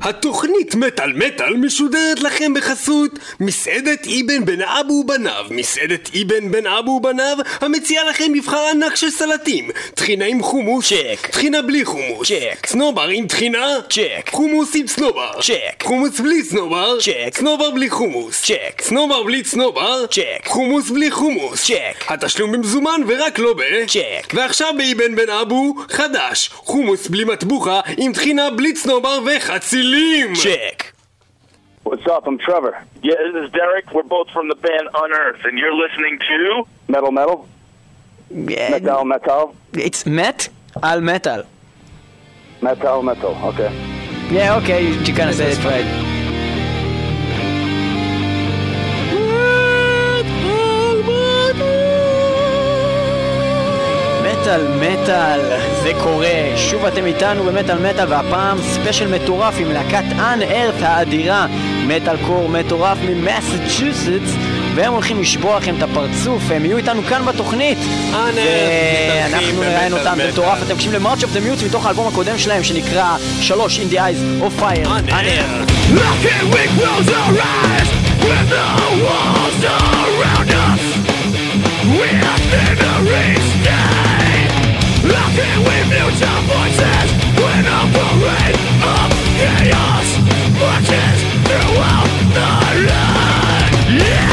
התוכנית מטאל מטאל משודרת לכם בחסות מסעדת אבן בן אבו ובניו מסעדת אבן בן אבו ובניו המציעה לכם מבחר ענק של סלטים טחינה עם חומוס צ'ק. טחינה בלי חומוס צ'ק. סנובר עם טחינה צ'ק. חומוס עם צנובר צ'ק. חומוס בלי צנובר צ'ק. צנובר בלי חומוס צ'ק. צנובר בלי צנובר צ'ק. חומוס בלי חומוס צ'ק. התשלום במזומן ורק לא ב... צ'ק. ועכשיו באבן בן אבו חדש חומוס בלי מטבוחה עם טחינה בלי צנובר Chatsilim. Check. What's up? I'm Trevor. Yeah, this is Derek. We're both from the band Unearth, and you're listening to Metal Metal. Yeah. Metal Metal. It's Met Al Metal. Metal Metal. Okay. Yeah. Okay. You, you kind of said it right. Metal, metal. מטאל מטאל, זה קורה. שוב אתם איתנו במטאל מטאל, והפעם ספיישל מטורף עם להקת אנ-ארת האדירה. מטאל קור מטורף ממסצ'וסטס, והם הולכים לשבור לכם את הפרצוף, הם יהיו איתנו כאן בתוכנית. ואנחנו נראיין אותם. מטורף. אתם מקשיבים of the Mutes מתוך האלבום הקודם שלהם, שנקרא 3 In the Eyes of Fire. And we when the walls us within a stay. Look and we mute our voices when a parade of chaos marches land. Yeah!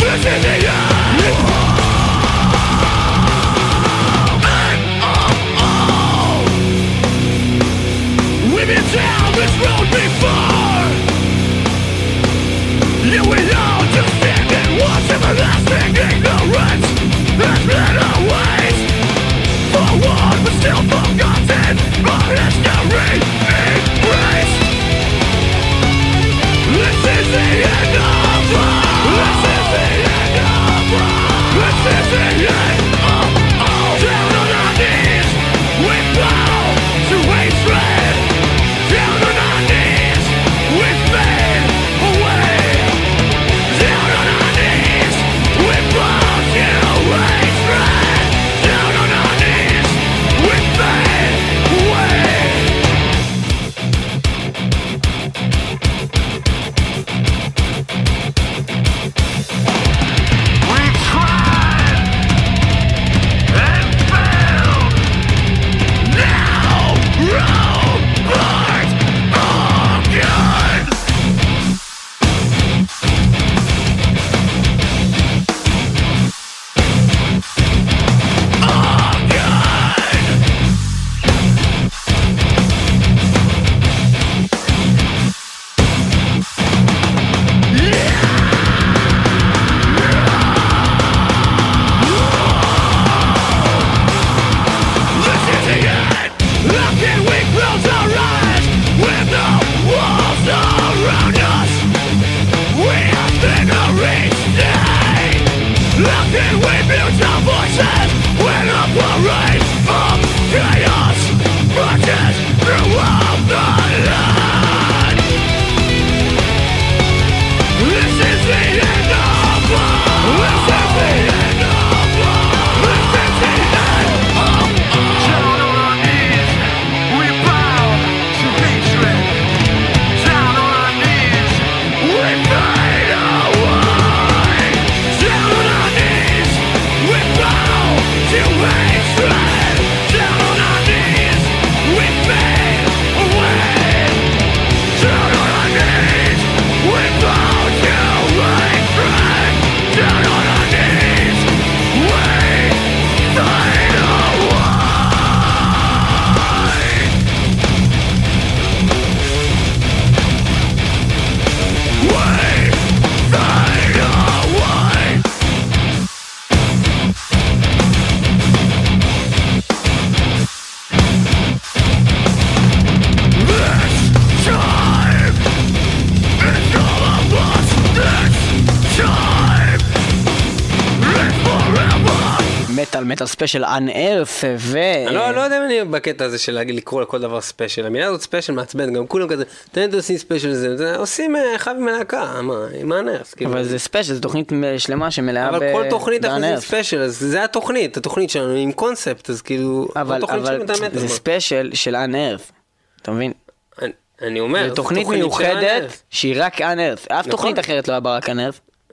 This is the end. We've been down this road before just stand and watch everlasting ignorance ספיישל אנארף, ו... אני לא, לא יודע אם אני בקטע הזה של לקרוא לכל דבר ספיישל, המילה הזאת ספיישל מעצבן, גם כולם כזה, תן עושים ספיישל זה, עושים אה, אחד מלהקה, מה, עם האנרס, כאילו. אבל זה ספיישל, זו תוכנית שלמה שמלאה ב... אבל כל תוכנית אנחנו עושים. ספיישל, אז זה התוכנית, התוכנית שלנו עם קונספט, אז כאילו, אבל, זה? ספיישל של אנארף, אתה מבין? אני- אומר, זו תוכנית מיוחדת. שהיא רק אנארף, אף נכון. תוכנית אחרת לא היה בה רק.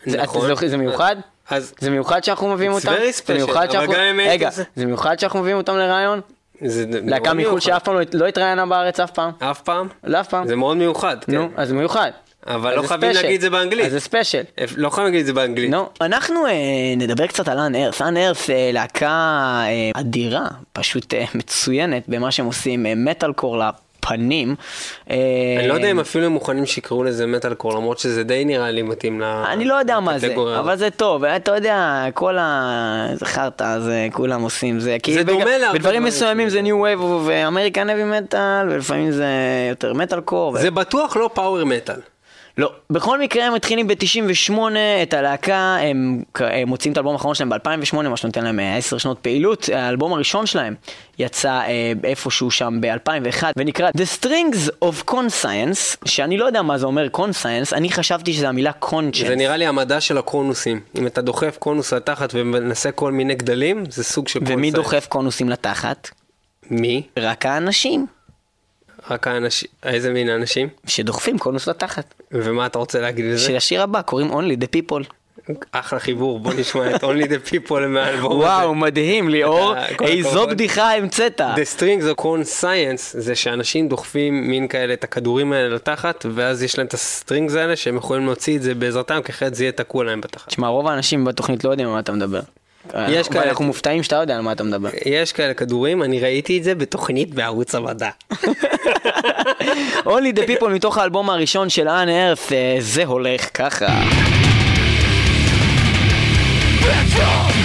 זה- נכון. זה- זה מיוחד? אז זה מיוחד שאנחנו מביאים אותם? very זה special, מיוחד אבל שאנחנו... גם אם הייתי רגע, זה מיוחד שאנחנו מביאים אותם לרעיון? זה מאוד להקה מחו"ל מיוחד. שאף פעם לא- לא התראיינה בארץ אף פעם? אף פעם? לא אף פעם. זה מאוד מיוחד, כן. נו, אז מיוחד. אבל לא חייבים. להגיד את זה באנגלית. אז זה ספיישל. לא חייבים להגיד את זה באנגלית. נו, אנחנו אה, נדבר קצת על אנ-ארף. אנ-ארף אה, להקה אה, אדירה, פשוט מצוינת במה שהם עושים, מטאל קור לפנים. אה, אני לא יודע אם אפילו הם מוכנים שיקראו לזה מטאל קור, למרות שזה די נראה לי מתאים ל... אני לא יודע מה זה, לקטגוריה אבל. זה טוב, אתה יודע, כל ה... זה חרטא הזה, כולם עושים זה. כי דומה בג- להרבה בדברים דברים מסוימים זה. ניו וייב ואמריקן אבי מטאל, ולפעמים זה יותר מטאל קור. זה בטוח לא פאוור מטאל. לא, בכל מקרה הם מתחילים ב-98 את הלהקה, הם, הם מוציאים את האלבום האחרון שלהם ב-2008, מה שנותן להם אה, 10 שנות פעילות. האלבום הראשון שלהם יצא אה, איפשהו שם ב-2001, ונקרא The Strings of Conscience, שאני לא יודע מה זה אומר Conscience, אני חשבתי שזה המילה Conscience. זה נראה לי המדע של הקונוסים. אם אתה דוחף קונוס לתחת ומנסה כל מיני גדלים, זה סוג של ומי קונסייט. דוחף קונוסים לתחת? מי? רק האנשים רק האנשים, איזה מין אנשים? שדוחפים קונוס לתחת. ומה אתה רוצה להגיד לזה? של השיר הבא קוראים Only the People. אחלה חיבור, בוא נשמע את Only the People מהאלבום הזה. וואו, מדהים, ליאור, אה, כל איזו הכבוד. בדיחה המצאת. The strings of con science זה שאנשים דוחפים מין כאלה את הכדורים האלה לתחת ואז יש להם את הסטרינגס האלה שהם יכולים להוציא את זה בעזרתם כי אחרת זה יהיה תקוע להם בתחת. תשמע, רוב האנשים בתוכנית לא יודעים על מה אתה מדבר. יש כאלה. ואנחנו מופתעים שאתה יודע על מה אתה מדבר. יש כאלה כדורים, אני ראיתי את זה בתוכנית בערוץ המדע. Only the People מתוך האלבום הראשון של אנ ארף, אה, זה הולך ככה. Only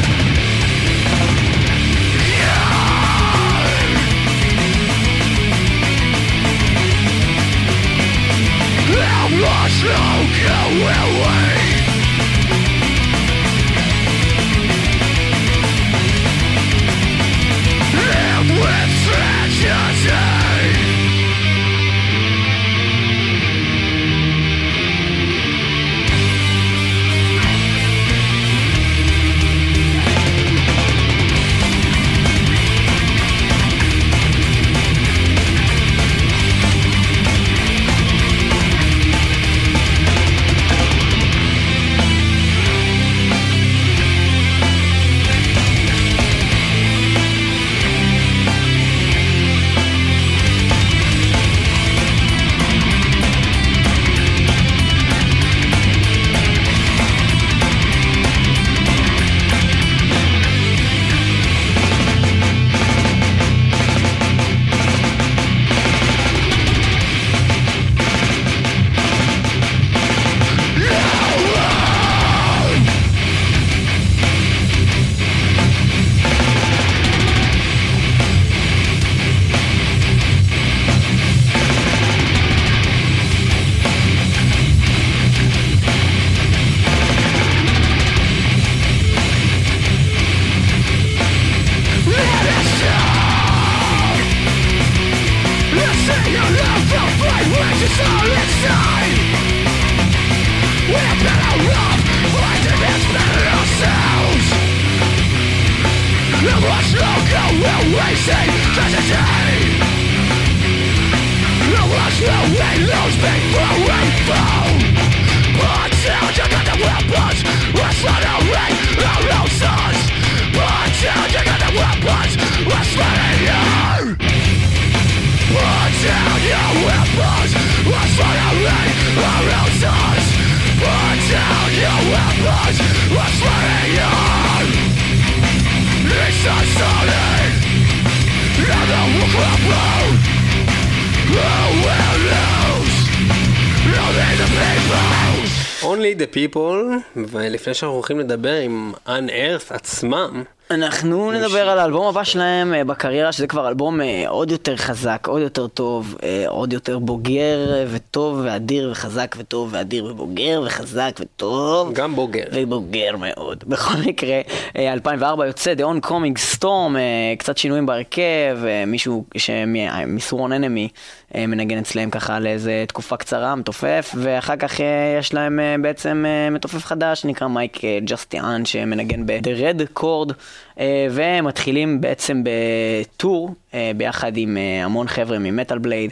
ולפני שאנחנו הולכים לדבר עם Unearth עצמם, אנחנו נדבר על האלבום הבא שלהם אה, בקריירה, שזה כבר אלבום אה, עוד יותר חזק, עוד יותר טוב, אה, עוד יותר בוגר וטוב ואדיר וחזק וטוב ואדיר ובוגר וחזק וטוב. גם בוגר. ובוגר מאוד. בכל מקרה, אה, 2004 יוצא The On Coming Storm, קצת שינויים בהרכב, מישהו שמסרון אנמי מנגן אצלם ככה לאיזה תקופה קצרה, מתופף, ואחר כך יש להם בעצם מתופף חדש שנקרא מייק ג'סטיאן, שמנגן ב-The Red Chord, אה, והם מתחילים בעצם בטור אה, ביחד עם אה, המון חבר'ה ממטאל בלייד.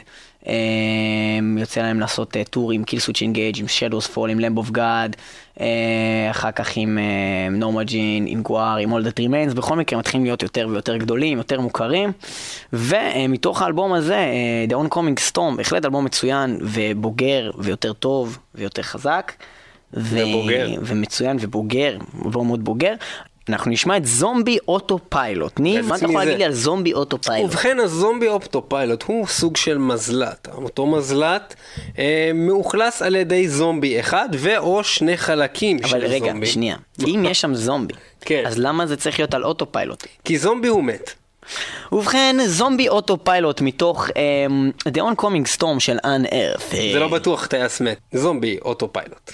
יוצא להם לעשות טור עם קיל סוויץ' אינגייג', עם Shadows Fall, עם of God, אה, אחר כך עם נורמג'ין, עם גואר, עם That Remains, בכל מקרה מתחילים להיות יותר ויותר גדולים, יותר מוכרים, ומתוך האלבום הזה, The Oncoming Storm, בהחלט אלבום מצוין ובוגר ויותר טוב ויותר חזק. ו- ובוגר. ומצוין ובוגר, אלבום מאוד בוגר. אנחנו נשמע את זומבי אוטו פיילוט. ניב, מה אתה יכול? להגיד לי על זומבי אוטו פיילוט? ובכן הזומבי אופטופיילוט הוא סוג של מזל"ט. אותו מזל"ט אה, מאוכלס על ידי זומבי אחד ואו שני חלקים של אבל רגע, זומבי. שנייה. אם יש שם זומבי, כן. אז למה זה צריך להיות על אוטו פיילוט? כי זומבי הוא מת. ובכן, זומבי אוטו פיילוט מתוך אמ, The Oncoming Storm של Unearth. זה לא בטוח טייס מת. זומבי אוטופיילוט.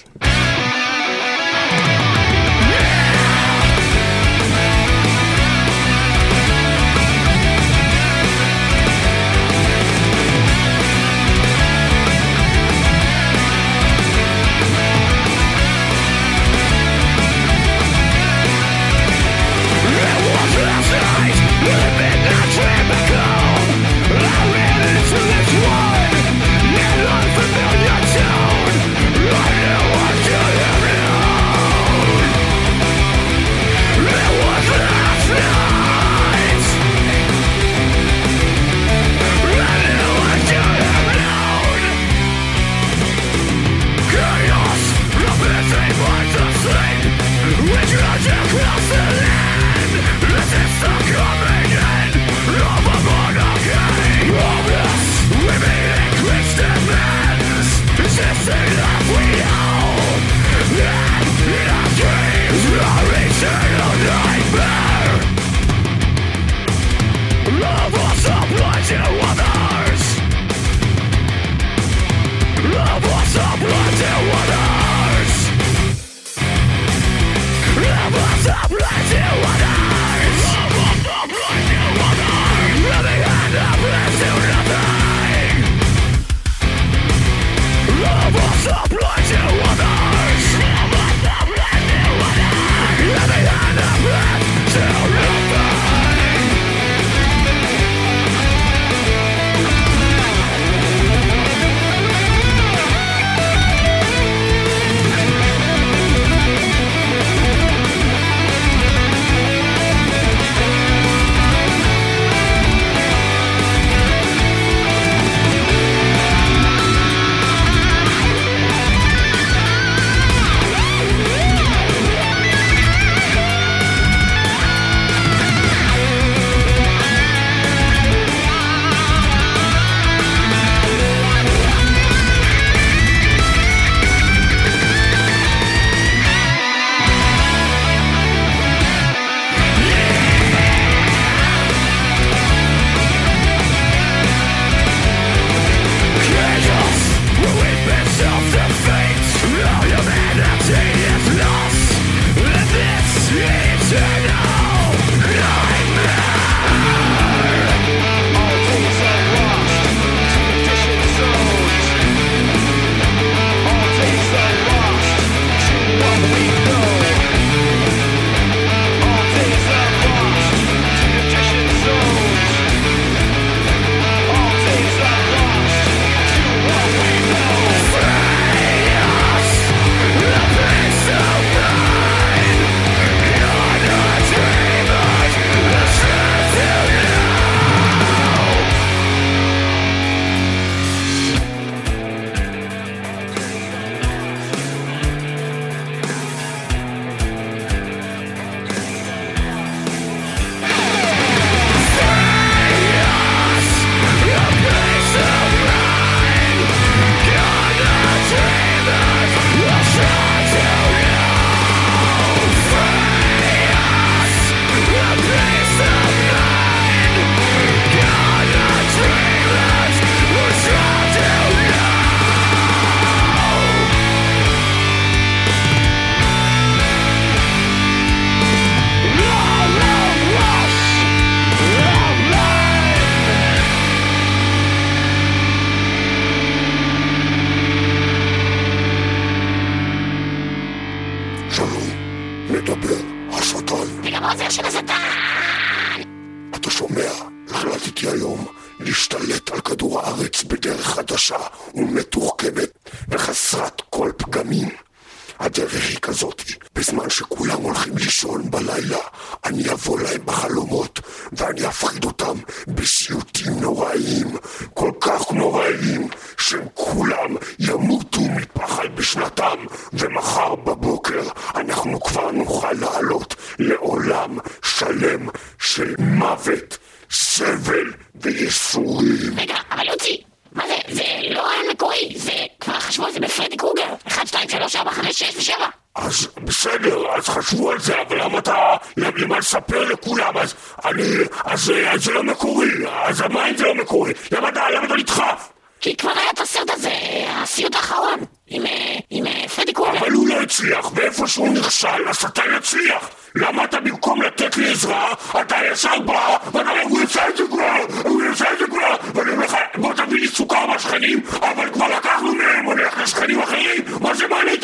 שנים, אבל כבר לקחנו מהם, הולך לשכנים אחרים, מה זה מעלה את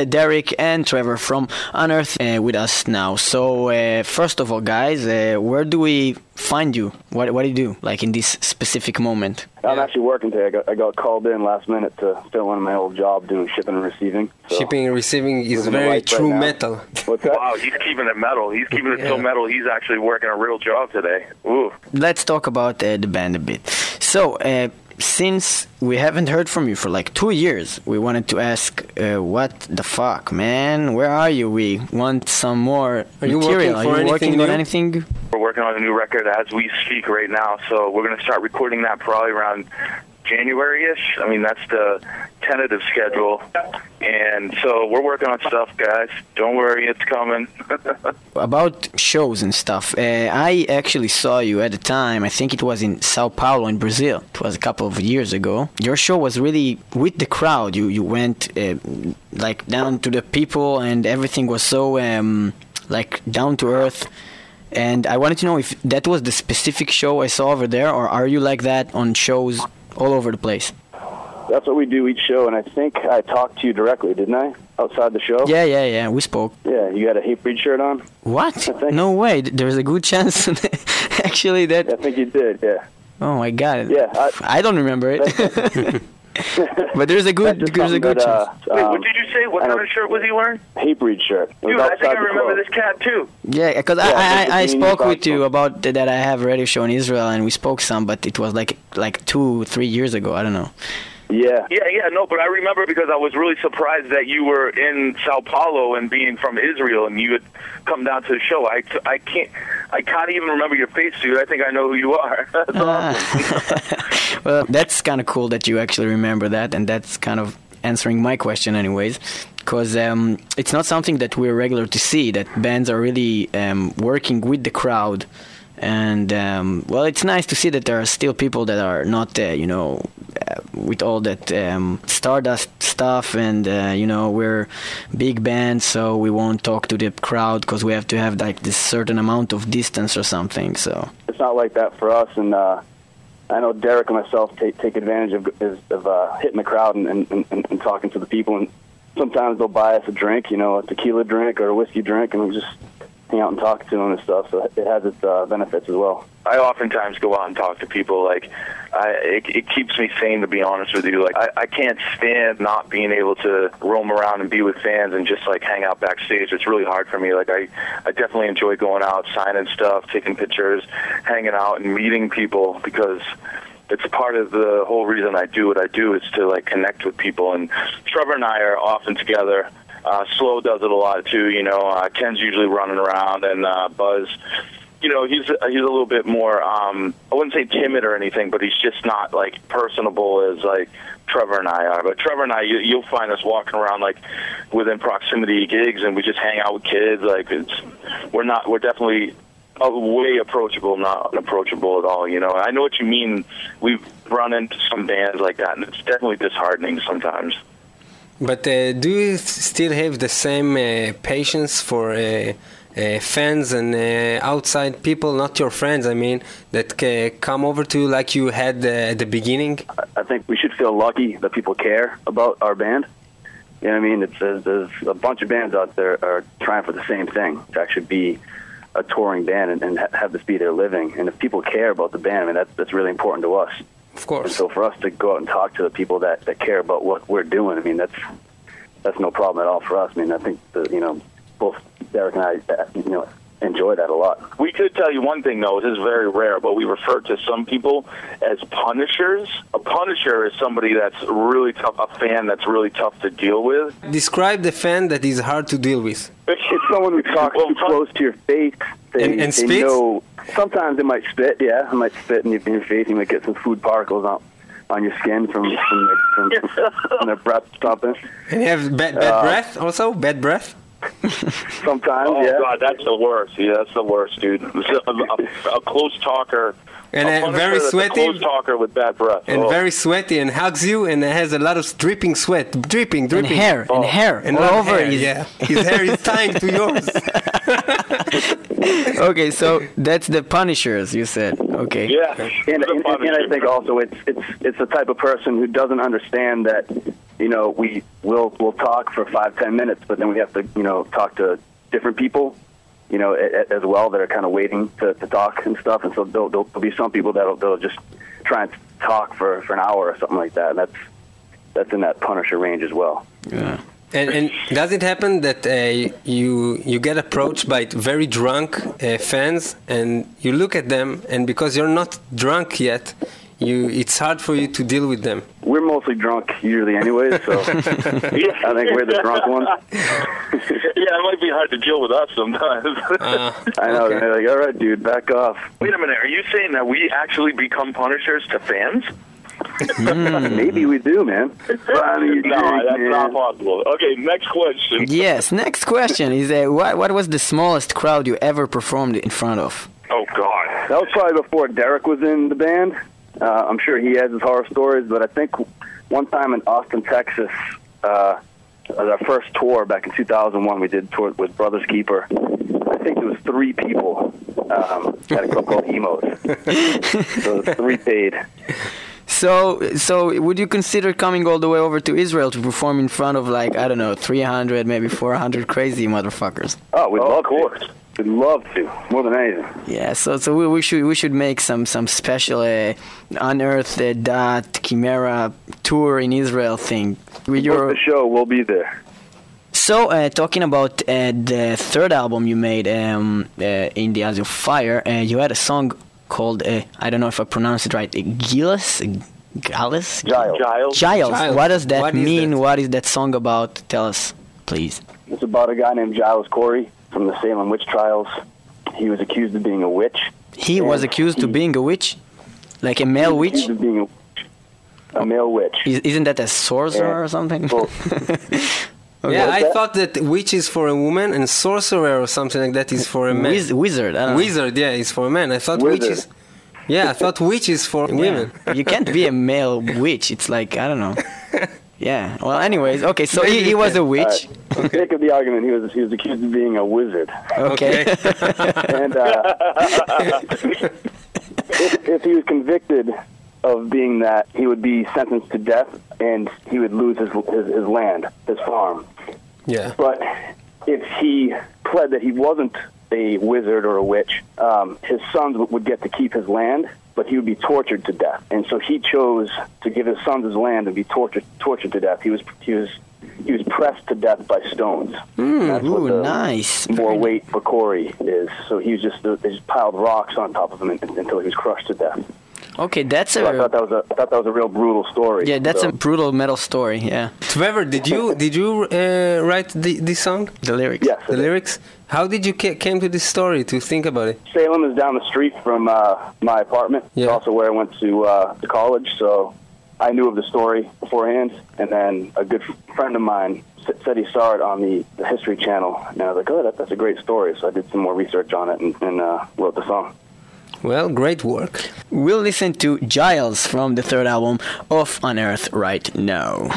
uh, we have Derek and Trevor from Unearth uh, with us now. So uh, first of all, guys, uh, where do we find you? What what do you do? Like in this specific moment? I'm actually working today. I got, I got called in last minute to fill in my old job doing shipping and receiving. So Shipping and receiving is very life right true metal. What's that? Wow, he's keeping it metal. He's keeping it so metal. He's actually working a real job today. Ooh. Let's talk about uh, the band a bit. So. Since we haven't heard from you for like two years, we wanted to ask, uh, what the fuck, man? Where are you? We want some more Are you material. working are you anything working on anything? We're working on a new record as we speak right now, so we're going to start recording that probably around January-ish. I mean, that's the tentative schedule. And so we're working on stuff, guys. Don't worry, it's coming. about shows and stuff. Uh, I actually saw you at the time. I think it was in Sao Paulo in Brazil. It was a couple of years ago. Your show was really with the crowd. You you went uh, like down to the people, and everything was so um, like down to earth. And I wanted to know if that was the specific show I saw over there, or are you like that on shows all over the place? That's what we do each show, and I think I talked to you directly, didn't I? Outside the show? Yeah, yeah, yeah. We spoke. Yeah, you had a Hatebreed shirt on? What? No way. There's a good chance, actually, that. I think you did, yeah. Oh my god. Yeah, I- I don't remember it. but there's a good That's there's a good that, chance. uh, Wait, um, what did you say? What kind of shirt was he wearing? Hatebreed shirt. Dude, I think I remember club. this cat too. Yeah, because Yeah, I, that's I, I spoke with you about th- that I have a radio show in Israel and we spoke some, but it was like like two three years ago. I don't know. Yeah. Yeah, yeah, no, but I remember because I was really surprised that you were in Sao Paulo and being from Israel and you had come down to the show. I, I can't, I can't even remember your face, dude. I think I know who you are. That's awesome. well, that's kind of cool that you actually remember that, and that's kind of answering my question, anyways. Because um, it's not something that we're regular to see. That bands are really um, working with the crowd, and um, well, it's nice to see that there are still people that are not, uh, you know, uh, with all that um, Stardust stuff, and uh, you know, we're big bands, so we won't talk to the crowd because we have to have like this certain amount of distance or something. So. It's not like that for us, and uh, I know Derek and myself take take advantage of of uh, hitting the crowd and, and, and, and talking to the people. And sometimes they'll buy us a drink, you know, a tequila drink or a whiskey drink, and we just hang out and talk to them and stuff. So it has its uh, benefits as well. I oftentimes go out and talk to people. Like, I, it, it keeps me sane, to be honest with you. Like, I, I can't stand not being able to roam around and be with fans and just like hang out backstage. It's really hard for me. Like, I, I definitely enjoy going out, signing stuff, taking pictures, hanging out, and meeting people because it's part of the whole reason I do what I do is to like connect with people. And Trevor and I are often together. Uh, Slow does it a lot too. You know, uh, Ken's usually running around, and uh, Buz you know, he's he's a little bit more. Um, I wouldn't say timid or anything, but he's just not like personable as like Trevor and I are. But Trevor and I, you, you'll find us walking around like within proximity gigs, and we just hang out with kids. Like it's we're not we're definitely uh, way approachable, not unapproachable at all. You know, I know what you mean. We've run into some bands like that, and it's definitely disheartening sometimes. But uh, do you still have the same uh, patience for uh, uh, fans and uh, outside people, not your friends, I mean, that come over to you like you had uh, at the beginning? I think we should feel lucky that people care about our band. You know what I mean? It's, there's, a bunch of bands out there are trying for the same thing to actually be a touring band and, and ha- have this be their living. And if people care about the band, I mean, that's, that's really important to us. Of And course. so for us to go out and talk to the people that, that care about what we're doing, I mean, that's that's no problem at all for us. I mean, I think the, you know both Derek and I, uh, you know, enjoy that a lot. We could tell you one thing though, this is very rare, but we refer to some people as punishers. A punisher is somebody that's really tough, a fan that's really tough to deal with. Describe the fan that is hard to deal with. It's someone who talks Well, too pun- close to your face. They, And- and they spits? know. Sometimes they might spit. Yeah, they might spit in your, in your face. You might get some food particles on on your skin from from, the, from, from their breath stopping. And you have bad, bad Uh, breath also? Bad breath? Sometimes, Oh yeah. god, that's the worst. Yeah, that's the worst, dude. A, a- a close talker. And a very that's a sweaty. close talker with bad breath. and Oh. very sweaty and hugs you and has a lot of dripping sweat, dripping, And dripping. hair, and oh. hair, And all over hair, his- yeah. His hair is tying to yours. okay, so that's the Punishers, you said. Okay. Yeah. And, and, and I think also it's it's it's the type of person who doesn't understand that you know we will we'll talk for five ten minutes, but then we have to you know talk to different people, you know, a, a- as well that are kind of waiting to, to talk and stuff. And so there'll, there'll be some people that'll they'll just try and talk for, for an hour or something like that. And that's that's in that Punisher range as well. Yeah. And, and does it happen that uh, you you get approached by very drunk uh, fans and you look at them and because you're not drunk yet, you it's hard for you to deal with them. We're mostly drunk usually anyway, so I think we're the drunk ones. yeah, it might be hard to deal with us sometimes. Uh, I know. okay. They're like, all right, dude, back off. Wait a minute, are you saying that we actually become Punishers to fans? Maybe we do, man. But, I mean, no, that's man. not possible. Okay, next question. Yes, next question is uh, what, what was the smallest crowd you ever performed in front of? Oh God. That was probably before Derek was in the band. Uh, I'm sure he has his horror stories, but I think one time in Austin, Texas, uh, it our first tour back in 2001. We did tour with Brothers Keeper. I think there was three people um, at a club called Emos. so it was three paid. So, so would you consider coming all the way over to Israel to perform in front of like I don't know, 300, maybe 400 crazy motherfuckers? Oh, we'd Oh, love of course. to. We'd love to, more than anything. Yeah, so so we, we should we should make some some special uh, unearth uh, dot chimera tour in Israel thing with Book your. the show, we'll be there. So uh, talking about uh, the third album you made, um, uh, in the Eyes of Fire, uh, you had a song called uh, I don't know if I pronounce it right, Gilles, Gallus, Giles. Giles. Giles. Giles. What does that What is mean? that? What is that song about? Tell us, please. It's about a guy named Giles Corey from the Salem witch trials. He was accused of being a witch. He was Yeah, accused of being a witch, like a male witch. Accused of being a, a male witch. Is, isn't that a sorcerer Yeah. or something? Well, Yeah, I thought that witch is for a woman and sorcerer or something like that is for a man. Wiz- wizard. I don't know. Wizard, yeah, is for a man. I thought witch is. Yeah, I thought witch is for women. You can't be a male witch. It's like I don't know. Yeah. Well, anyways, okay. So he, he was a witch. For the sake of the argument, he was he was accused of being a wizard, Okay. and uh, if, if he was convicted of being that, he would be sentenced to death, and he would lose his his, his land, his farm. Yeah. But if he pled that he wasn't a wizard or a witch, um, his sons would- would get to keep his land, but he would be tortured to death. And so he chose to give his sons his land and be tortured tortured to death. He was he was he was pressed to death by stones. Mm, That's what the nice. more weight for Corey is. So he was just they just piled rocks on top of him until he was crushed to death. Okay, that's So I a thought that was a I thought that was a real brutal story. yeah, that's So- a brutal metal story. Yeah, Trevor, did you did you uh, write the, this song? the lyrics. yes. The lyrics? How did you ca- came to this story to think about it? Salem is down the street from uh, my apartment. It's Yeah. also where I went to uh, to college, so I knew of the story beforehand. And then a good friend of mine said he saw it on the, the History Channel, and I was like, "Oh, that, that's a great story." So I did some more research on it and, and uh, wrote the song. Well, great work. We'll listen to Giles from the third album of Unearth right now.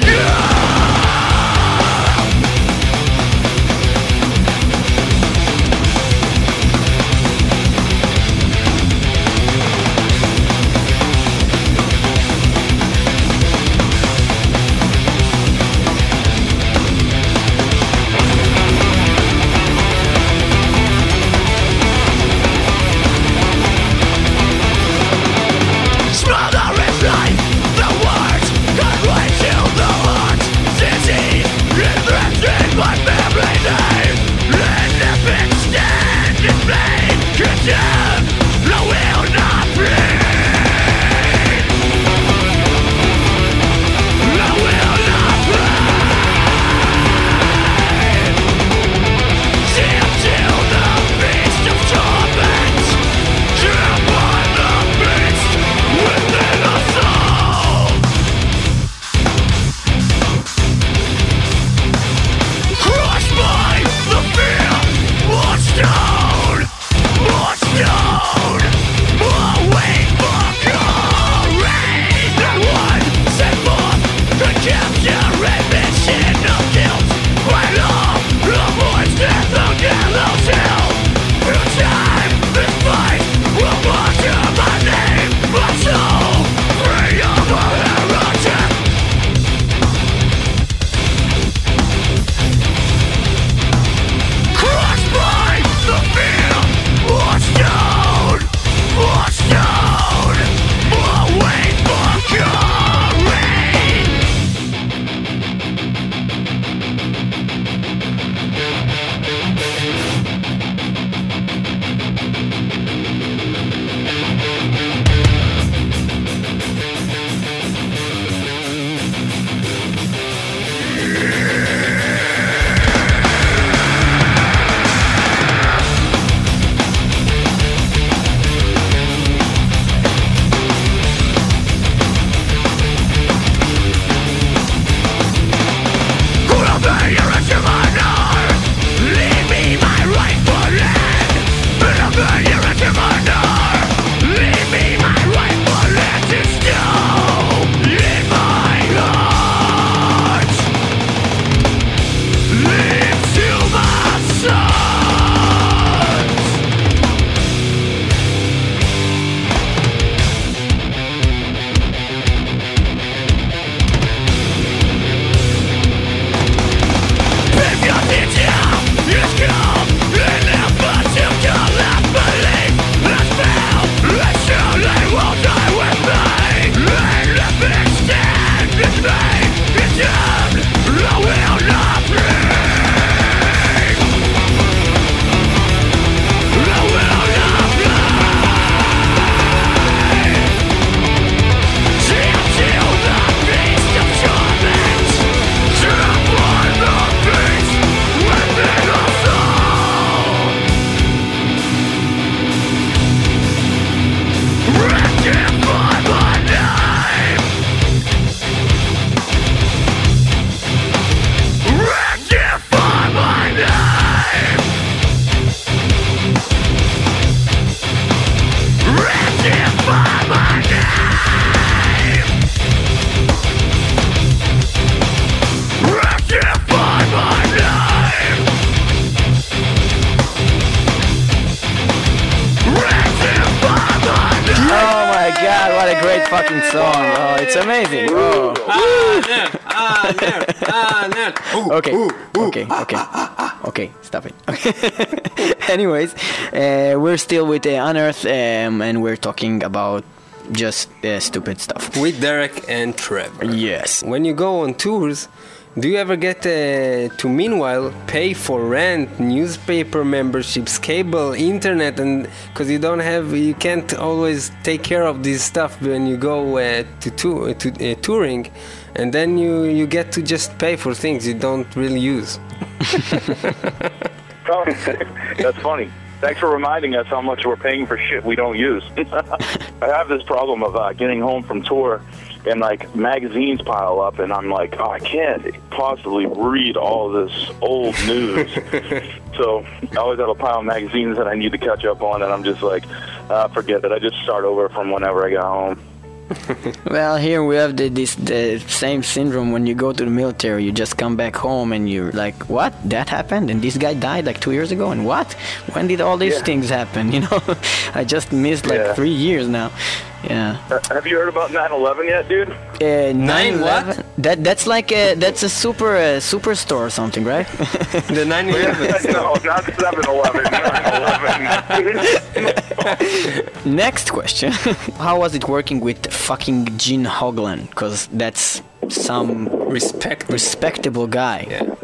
Song. Oh, it's amazing. Oh. Ah, nerd. Ah, nerd. Ah, nerd. Ooh, Okay, ooh, ooh. okay, okay, okay, stop it. Anyways, uh, we're still with uh, Unearth um, and we're talking about just uh, stupid stuff. With Derek and Trevor. Yes. When you go on tours, do you ever get uh, to meanwhile pay for rent, newspaper memberships, cable, internet, and because you don't have, you can't always take care of this stuff when you go uh, to tour, to uh, touring, and then you you get to just pay for things you don't really use. Oh, that's funny. Thanks for reminding us how much we're paying for shit we don't use. I have this problem of uh, getting home from tour and like magazines pile up, and I'm like, oh, I can't possibly read all this old news. so I always have a pile of magazines that I need to catch up on, and I'm just like, uh, forget it. I just start over from whenever I got home. Well, here we have the, this the same syndrome when you go to the military. You just come back home and you're like, "What? That happened? And this guy died like two years ago? And what? When did all these Yeah. things happen? You know, I just missed like Yeah. three years now. Yeah. Uh, have you heard about 9/11 yet, dude? Uh, Nine 9/11? That that's like a, that's a super uh, superstore or something, right? The 9/11. no, not 7/11. 9/11. Next question: How was it working with fucking Gene Hoglan? Because that's some Respect. respectable guy. Yeah.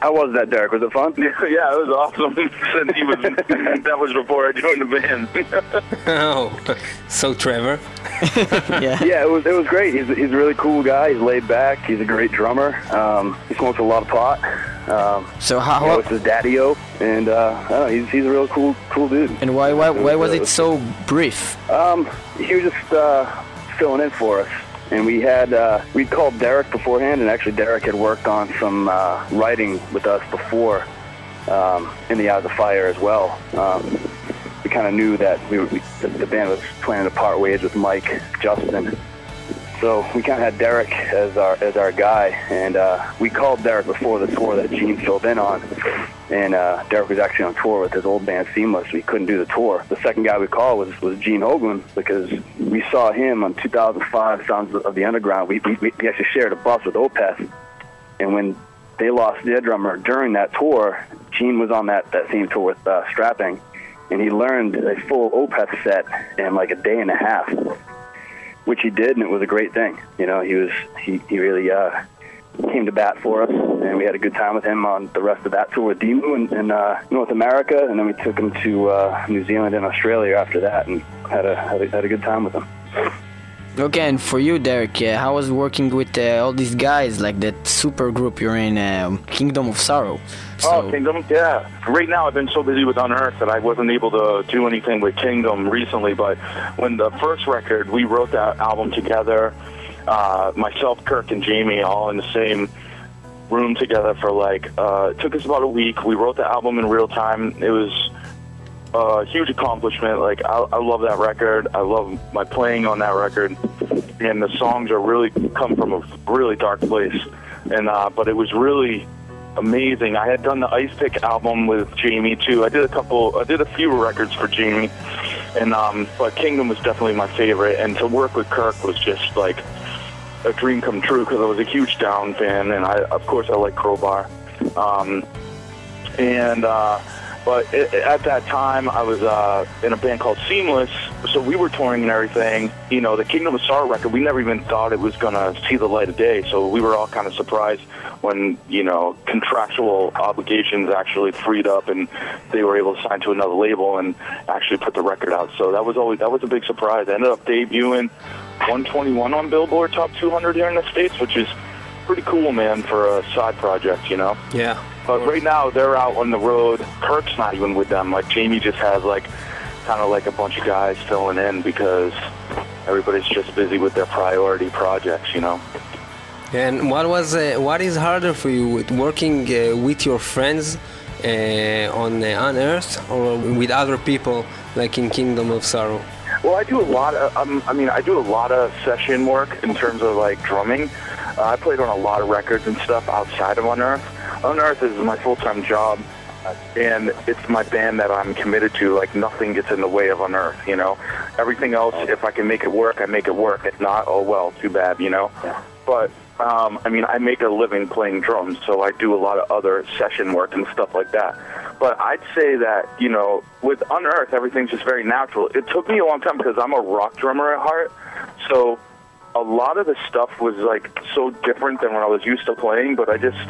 How was that, Derek? Was it fun? yeah, it was awesome. Since he was, that was before I joined the band. Oh, so Trevor. Yeah. Yeah, it was it was great. He's he's a really cool guy. He's laid back. He's a great drummer. Um, he smokes a lot of pot. Um, So how? you know, it's his daddy-o, and uh, I don't know, he's he's a real cool cool dude. And why why why was it so brief? Um, he was just uh, filling in for us, and we had uh, we called Derek beforehand, and actually Derek had worked on some uh, writing with us before um, in the Eyes of Fire as well. Um, we kind of knew that we, we the, the band was planning to part ways with Mike Justian. So we kind of had Derek as our as our guy, and uh, we called Derek before the tour that Gene filled in on. And uh, Derek was actually on tour with his old band Seemless. We couldn't do the tour. The second guy we called was was Gene Hoglan because we saw him on 2005 Sounds of the Underground. We we, we actually shared a bus with Opeth, and when they lost their drummer during that tour, Gene was on that that same tour with uh, Strapping, and he learned a full Opeth set in like a day and a half which he did, and it was a great thing. You know, he was he he really uh, came to bat for us, and we had a good time with him on the rest of that tour with Demu in, in uh, North America, and then we took him to uh, New Zealand and Australia after that, and had a had a, had a good time with him. Okay, and for you, Derek, uh, how was working with uh, all these guys, like that super group you're in, um, Kingdom of Sorrow? Oh, Kingdom, yeah. Right now, I've been so busy with Unearth that I wasn't able to do anything with Kingdom recently. But when the first record, we wrote that album together. Uh, myself, Kirk, and Jamie, all in the same room together for like. Uh, it took us about a week. We wrote the album in real time. It was a huge accomplishment. Like I, I love that record. I love my playing on that record, and the songs are really come from a really dark place. And uh, but it was really amazing. I had done the Icepick album with Jamie too. I did a couple. I did a few records for Jamie, and um, but Kingdom was definitely my favorite. And to work with Kirk was just like a dream come true because I was a huge Down fan, and I of course I like Crowbar. Um, and uh, but it, at that time I was uh, in a band called Seemless, so we were touring and everything. You know, the Kingdom of Sorrow record, we never even thought it was going to see the light of day. So we were all kind of surprised when, you know, contractual obligations actually freed up and they were able to sign to another label and actually put the record out. So that was always, that was a big surprise. I ended up debuting 121 on Billboard Top 200 here in the States, which is pretty cool, man, for a side project, you know? Yeah. But right now they're out on the road. Kirk's not even with them. Like Jamie just has like kind of like a bunch of guys filling in because everybody's just busy with their priority projects, you know. And what was uh, what is harder for you with working uh, with your friends uh, on uh, Unearth or with other people like in Kingdom of Sorrow? Well, I do a lot of. Um, I mean, I do a lot of session work in terms of like drumming. Uh, I played on a lot of records and stuff outside of Unearth. Unearth is my full-time job, and it's my band that I'm committed to. Like nothing gets in the way of Unearth. You know, everything else. If I can make it work, I make it work. If not, oh well, too bad. You know. But um, I mean, I make a living playing drums, so I do a lot of other session work and stuff like that. But I'd say that, you know, with Unearth, everything's just very natural. It took me a long time because I'm a rock drummer at heart. So a lot of the stuff was like so different than when I was used to playing, but I just,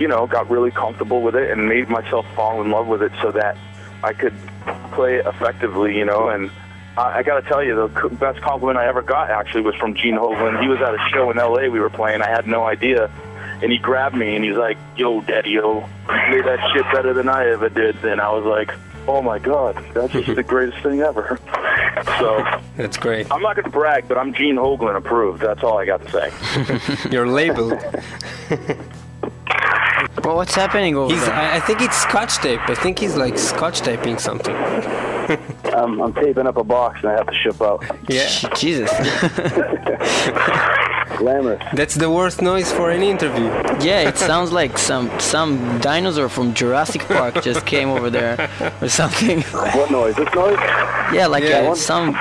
you know, got really comfortable with it and made myself fall in love with it so that I could play effectively, you know, and I, I got to tell you, the c- best compliment I ever got actually was from Gene Hoglan. He was at a show in L.A. we were playing. I had no idea, and he grabbed me and he's like, "Yo, Daddy, yo, you play that shit better than I ever did." And I was like, "Oh my god, that's just the greatest thing ever." So That's great. I'm not going to brag, but I'm Gene Hoglan approved. That's all I got to say. You're labeled. Well, what's happening over He's. there? I, I think it's scotch tape. I think he's like scotch taping something. Um, I'm taping up a box and I have to ship out. Yeah. Jesus. Glamorous. That's the worst noise for an interview. yeah, it sounds like some some dinosaur from Jurassic Park just came over there or something. What noise? This noise? Yeah, like Yeah. uh, some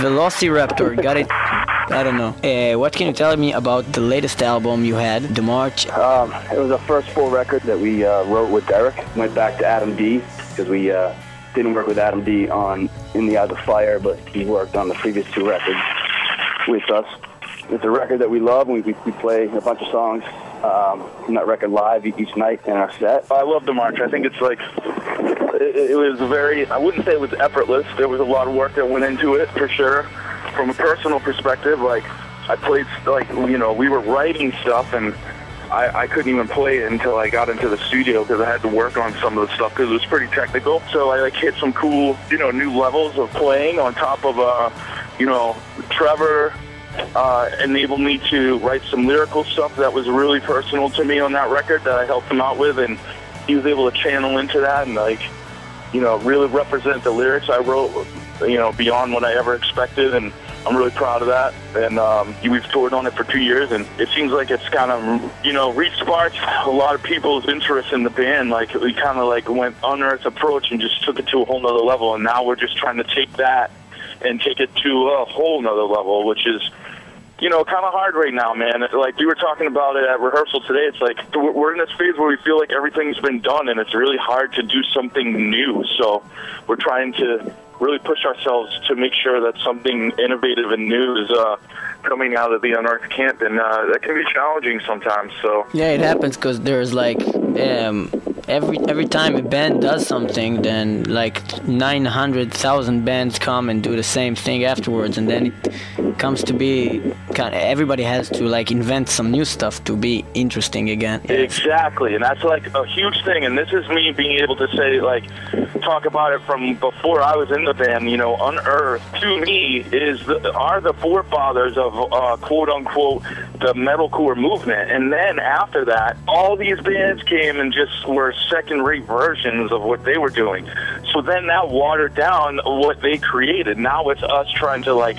Velociraptor got it. I don't know. Uh, what can you tell me about the latest album you had, The March? Um, it was our first full record that we uh, wrote with Derek. Went back to Adam D because we uh, didn't work with Adam D on In the Eyes of Fire, but he worked on the previous two records with us. It's a record that we love, and we, we, play a bunch of songs um, from that record live each night in our set. I love the march. I think it's like it, it was very. I wouldn't say it was effortless. There was a lot of work that went into it for sure. From a personal perspective, like I played, like you know, we were writing stuff and. I, I couldn't even play it until I got into the studio because I had to work on some of the stuff because it was pretty technical. So I like hit some cool, you know, new levels of playing on top of, uh, you know, Trevor uh, enabled me to write some lyrical stuff that was really personal to me on that record that I helped him out with, and he was able to channel into that and like, you know, really represent the lyrics I wrote, you know, beyond what I ever expected, and I'm really proud of that. And um, we've toured on it for two years, and it seems like it's kind of, you know, re-sparked a lot of people's interest in the band. Like we kind of like went on unearth approach and just took it to a whole nother level, and now we're just trying to take that and take it to a whole nother level, which is you know, kind of hard right now, man. Like we were talking about it at rehearsal today. It's like we're we're in this phase where we feel like everything's been done, and it's really hard to do something new. So we're trying to really push ourselves to make sure that something innovative and new is uh, coming out of the unearthed camp, and uh, that can be challenging sometimes. So Yeah, it happens because there's like um, every every time a band does something, then like nine hundred thousand bands come and do the same thing afterwards, and then it comes to be kind. Of, everybody has to like invent some new stuff to be interesting again. Exactly, and that's like a huge thing. And this is me being able to say, like, talk about it from before I was in the band. You know, Unearth to me is the, are the forefathers of uh, quote unquote the metalcore movement. And then after that, all these bands came and just were second-rate versions of what they were doing. So then that watered down what they created. Now it's us trying to like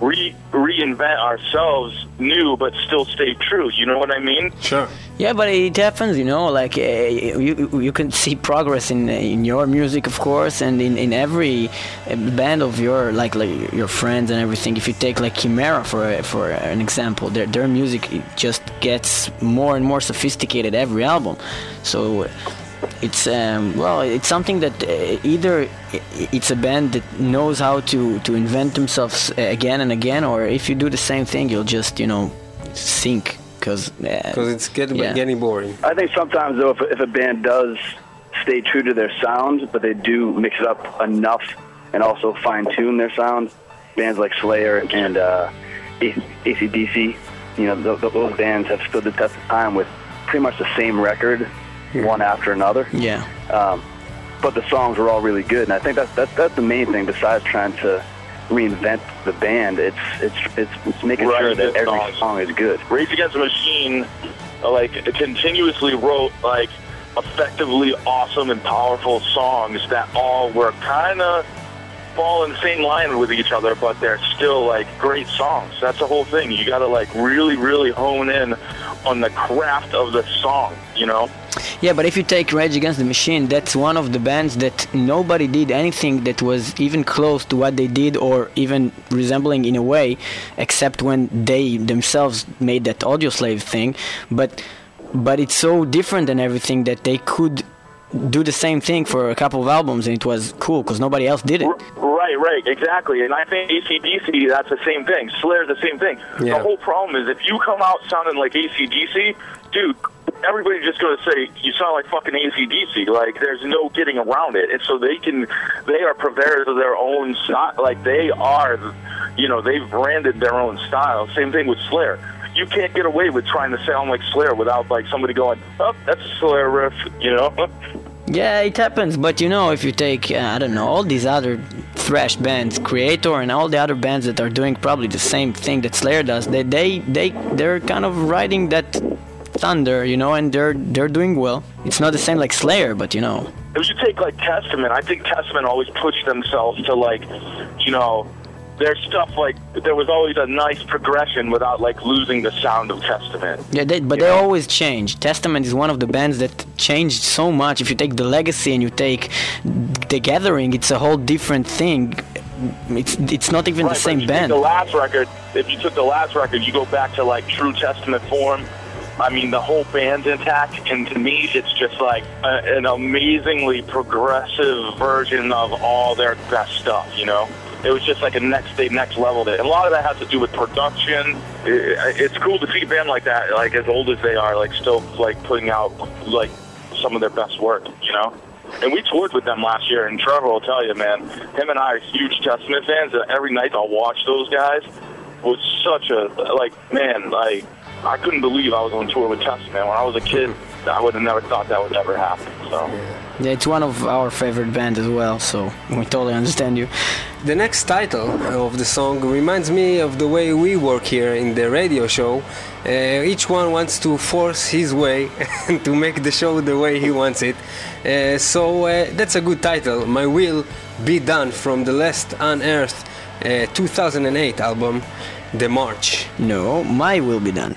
re reinvent ourselves new, but still stay true. You know what I mean? Sure. Yeah, but it happens, you know. Like uh, you, you can see progress in in your music, of course, and in, in every uh, band of your like like your friends and everything. If you take like Chimaira for for an example, their their music it just gets more and more sophisticated every album. So it's um, well, it's something that uh, either it's a band that knows how to to invent themselves uh, again and again, or if you do the same thing, you'll just you know sink because Because it's getting, Yeah. getting boring. I think sometimes though, if, if a band does stay true to their sound, but they do mix it up enough and also fine tune their sound, bands like Slayer and uh, ACDC, you know, th- th- those bands have stood the test of time with pretty much the same record, one after another. yeah. Um, but the songs were all really good, and I think that's that's that's the main thing. Besides trying to reinvent the band, it's it's it's, it's making Writing sure that good every songs. song is good. Rage Against the Machine, uh, like continuously wrote like effectively awesome and powerful songs that all were kind of fall in the same line with each other, but they're still like great songs. That's the whole thing. You got to like really, really hone in on the craft of the song. You know. Yeah, but if you take Rage Against the Machine, that's one of the bands that nobody did anything that was even close to what they did or even resembling in a way, except when they themselves made that Audioslave thing. But but it's so different than everything that they could do the same thing for a couple of albums and it was cool because nobody else did it. Right, right, exactly. And I think ACDC, that's the same thing. Slayer's the same thing. Yeah. The whole problem is if you come out sounding like ACDC, dude, everybody's just going to say, you sound like fucking ACDC. Like, there's no getting around it. And so they can, they are purveyors of their own style. Like, they are, you know, they've branded their own style. Same thing with Slayer. You can't get away with trying to sound like Slayer without, like, somebody going, oh, that's a Slayer riff, you know? Yeah, it happens, but you know, if you take, uh, I don't know, all these other thrash bands, Kreator and all the other bands that are doing probably the same thing that Slayer does, they they they they're kind of riding that thunder, you know, and they're they're doing well. It's not the same like Slayer, but you know. if you take like Testament, I think Testament always pushed themselves to like, you know, their stuff like there was always a nice progression without like losing the sound of Testament. Yeah, they, but they always change. Testament is one of the bands that changed so much. If you take the Legacy and you take the Gathering, it's a whole different thing. It's it's not even Right, the same if you take band. The last record, if you took the last record, you go back to like True Testament form. I mean, the whole band's intact, and to me, it's just like a, an amazingly progressive version of all their best stuff. You know, it was just like a next day, next level. There, and a lot of that has to do with production. It's cool to see a band like that, like as old as they are, like still like putting out like some of their best work. You know. And we toured with them last year, and Trevor will tell you, man, him and I are huge Testament fans. And every night I'll watch those guys. Was such a like, man, like I couldn't believe I was on tour with Testament when I was a kid. I would have never thought that would ever happen. So Yeah, it's one of our favorite bands as well, so we totally understand you. The next title of the song reminds me of the way we work here in the radio show. Uh, each one wants to force his way to make the show the way he wants it. Uh, so uh, that's a good title. My Will Be Done from the last Unearthed uh, 2008 album, The March. No, my will be done.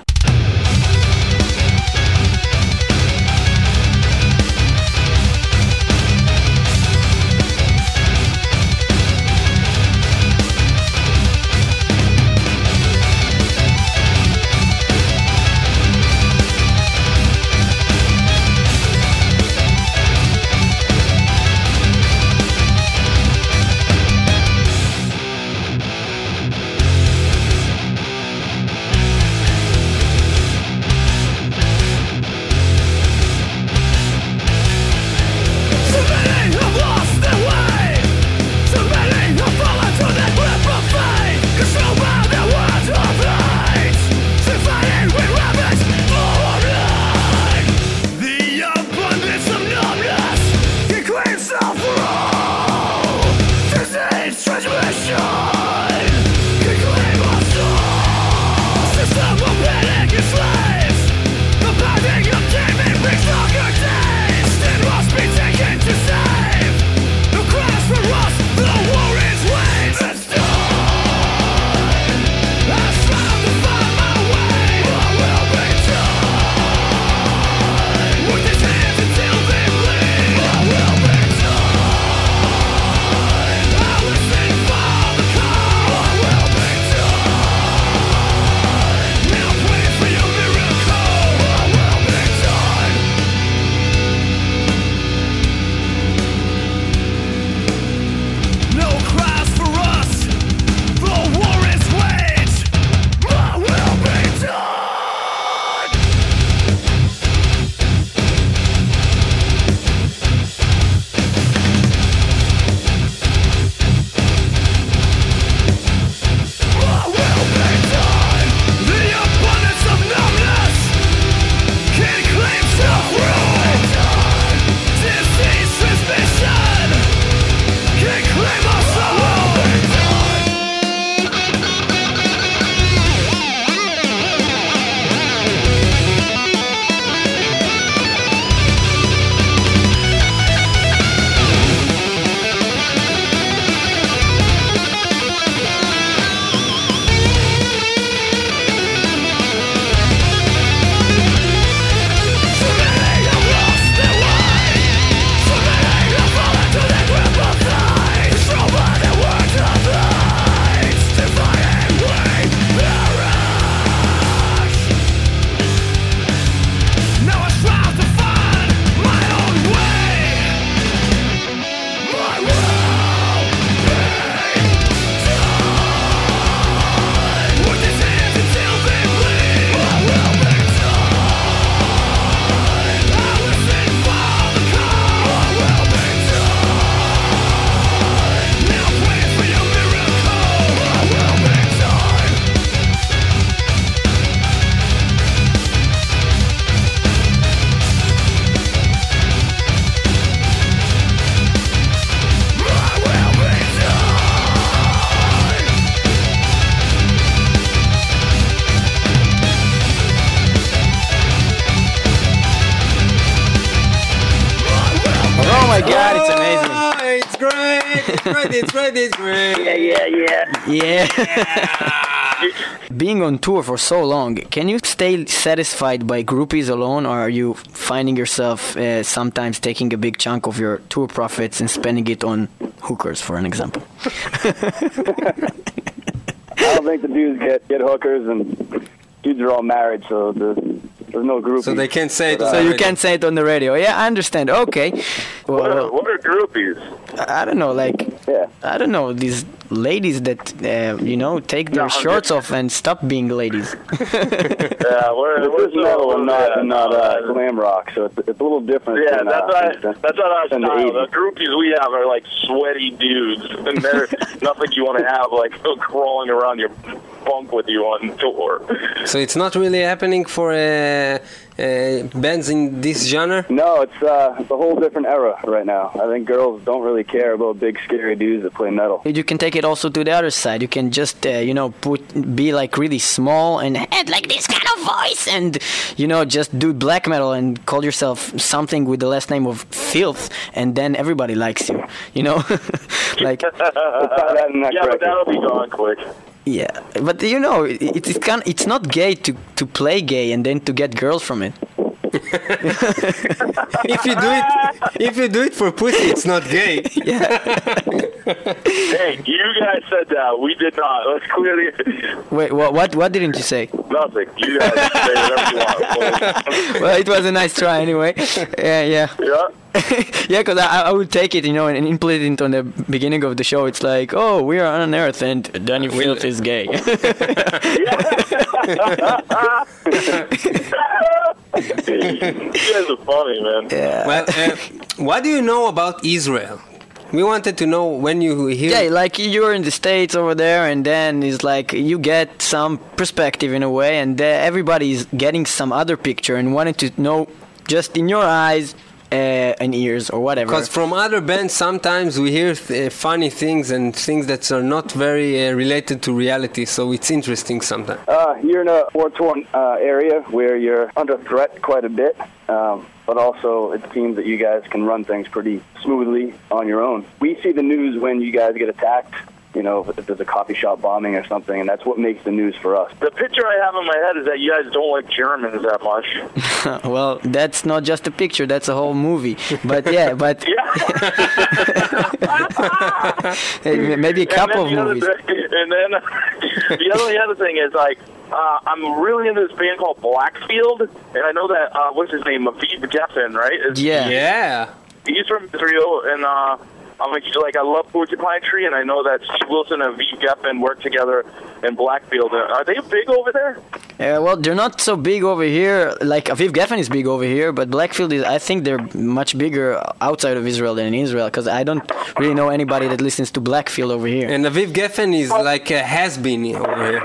Tour for so long, can you stay satisfied by groupies alone, or are you finding yourself uh, sometimes taking a big chunk of your tour profits and spending it on hookers, for an example? I don't think the dudes get get hookers, and dudes are all married, so there's, there's no group. So they can't say it. Uh, So you can't say it on the radio. Yeah, I understand. Okay. What are, what are groupies? I don't know, like Yeah. I don't know these ladies that uh, you know take their No, shorts just- off and stop being ladies. Yeah, we're, This we're is metal and not yeah, and not no, uh, glam rock, so it's, it's a little different. Yeah, than, that's uh, not than- that's not our than the style. The groupies we have are like sweaty dudes, and they're nothing you want to have like crawling around your bunk with you on tour. So it's not really happening for uh, uh, bands in this genre. No, it's uh, it's a whole different era right now. I think girls don't really care about big scary dudes that play metal. You can take it also to the other side. You can just uh, you know put be like really small and And like this kind of voice. and you know just do black metal and call yourself something with the last name of filth and then everybody likes you you know like We'll that in that yeah, but that'll be gone quick. Yeah but you know it, it's kind it's not gay to to play gay and then to get girls from it If you do it, if you do it for pussy, it's not gay. Hey, you guys said that. We did not. Let's clearly wait what what, what didn't you say nothing. You guys say whatever you want. well it was a nice try anyway yeah yeah Yeah. yeah, because I, I would take it, you know, and implement it on the beginning of the show. It's like, oh, we are Unearth, and Dani Filth is gay. You guys are funny, man. Yeah. Well, uh, what do you know about Israel? We wanted to know when you hear. yeah, like you're in the States over there, and then it's like you get some perspective in a way, and uh, everybody's getting some other picture and wanted to know just in your eyes uh, and ears or whatever. Because from other bands, sometimes we hear th- uh, funny things and things that are not very uh, related to reality, so it's interesting sometimes. Uh, you're in a war-torn uh, area where you're under threat quite a bit, um, but also it seems that you guys can run things pretty smoothly on your own. We see the news when you guys get attacked, you know, if there's a coffee shop bombing or something, and that's what makes the news for us. The picture I have in my head is that you guys don't like Germans that much. well, that's not just a picture; that's a whole movie. But yeah, but Yeah. maybe a couple of and then the movies. Thing, and then the other, the other thing is like uh, I'm really into this band called Blackfield, and I know that uh, what's his name, Aviv Geffen, right? Is- Yeah. Yeah. he's from Israel, and uh, I'm like, like I love Porcupine Tree, and I know that Steve Wilson and Aviv Geffen work together in Blackfield. Uh, Are they big over there? Yeah, well, they're not so big over here. Like Aviv Geffen is big over here, but Blackfield is. I think they're much bigger outside of Israel than in Israel because I don't really know anybody that listens to Blackfield over here. And Aviv Geffen is like a has-been over here.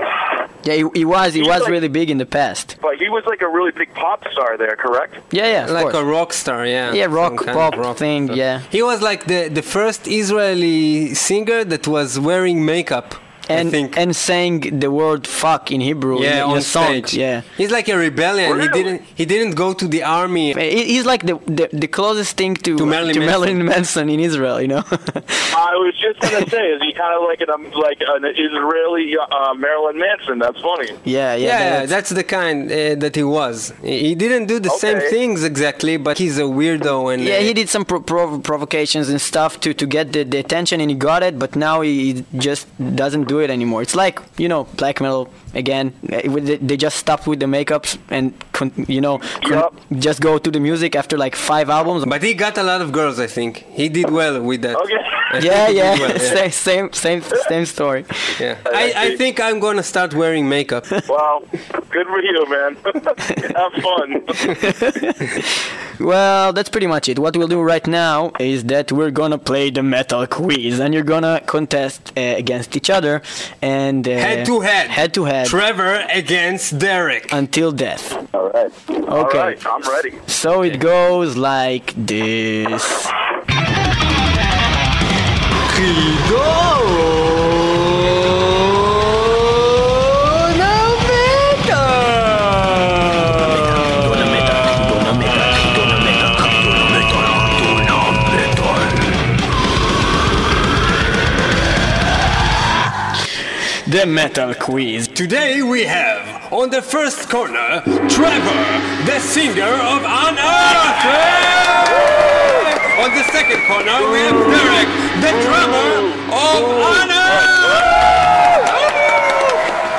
Yeah, he, he was. He He's was like- really big in the past. But he was like a really big pop star there, correct? Yeah, yeah, of like course. a rock star, yeah. Yeah, rock, Some kind pop of rock thing, star. yeah. He was like the the first Israeli singer that was wearing makeup. I and think. and saying the word "fuck" in Hebrew yeah, in, in on a song. stage. Yeah. he's like a rebellion. He didn't. He didn't go to the army. He's like the, the, the closest thing to, To Marilyn Manson. Marilyn Manson in Israel, you know. I was just gonna say, is he kind of like an um, like an Israeli uh, Marilyn Manson? That's funny. yeah, yeah. Yeah, that's- that's the kind uh, that he was. He he didn't do the same things exactly, but he's a weirdo and Yeah, uh, he did some pro- pro- provocations and stuff to, to get the, the attention, and he got it. But now he just doesn't do it anymore. It's like you know, black metal again. eh, They just stopped with the makeups and you know, con- Yup. just go to the music after like five albums. But he got a lot of girls, I think. He did well with that. Okay. Yeah, yeah, well, same, same, same, same story. yeah. I, I think I'm gonna start wearing makeup. Wow, good for you, man. Have fun. Well, that's pretty much it. What we'll do right now is that we're gonna play the metal quiz, and you're gonna contest uh, against each other, and uh, head to head. head to head, Trevor against Derek. until death. Okay. All right, I'm ready. So it goes like this. The Metal Quiz. Today we have on the first corner Trevor, the singer of Unearth. On the second corner we have Derek, the drummer of Unearth.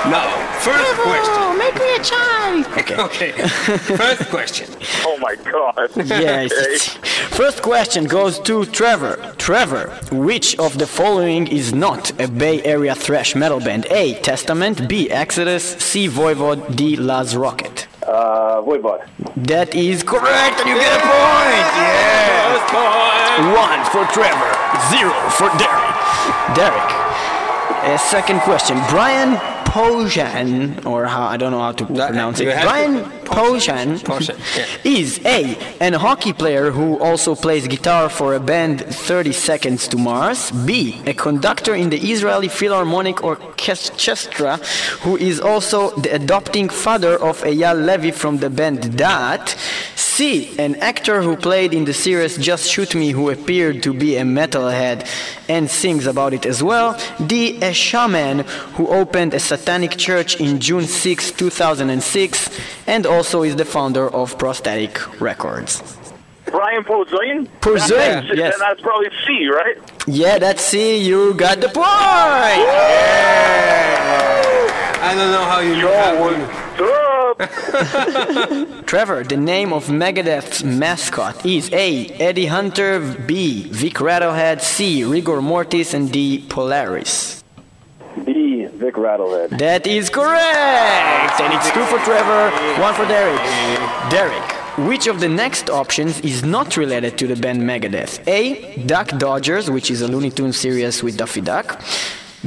Now, first question. Make me a child. Okay, first question. Oh my god. Yes. First question goes to Trevor. Trevor, which of the following is not a Bay Area thrash metal band? A. Testament. B. Exodus. C. Voivod. D. Laaz Rockit. Uh, Voivod. That is correct, and you get a point. Yeah. One for Trevor. Zero for Derek. Derek. A second question. Brian Poshan, or how I don't know how to pronounce it. Brian Poshan Poshan, yeah. is a an hockey player who also plays guitar for a band 30 Seconds to Mars. B a conductor in the Israeli Philharmonic Orchestra who is also the adopting father of Eyal Levi from the band Daath. C an actor who played in the series Just Shoot Me who appeared to be a metalhead and sings about it as well. D a shaman who opened a satanic church in June 6, 2006 and also is the founder of Prosthetic Records. Brian Pozoyan? Pozoyan, yes. And that's probably C, right? Yeah, that's C. You got the point. I don't know how you Up. Trevor, the name of Megadeth's mascot is A. Eddie Hunter, B. Vic Rattlehead, C. Rigor Mortis, and D. Polaris. Vic Rattlehead. That is correct! And it's two for Trevor, one for Derek. Derek, which of the next options is not related to the band Megadeth? A. Duck Dodgers, which is a Looney Tunes series with Daffy Duck.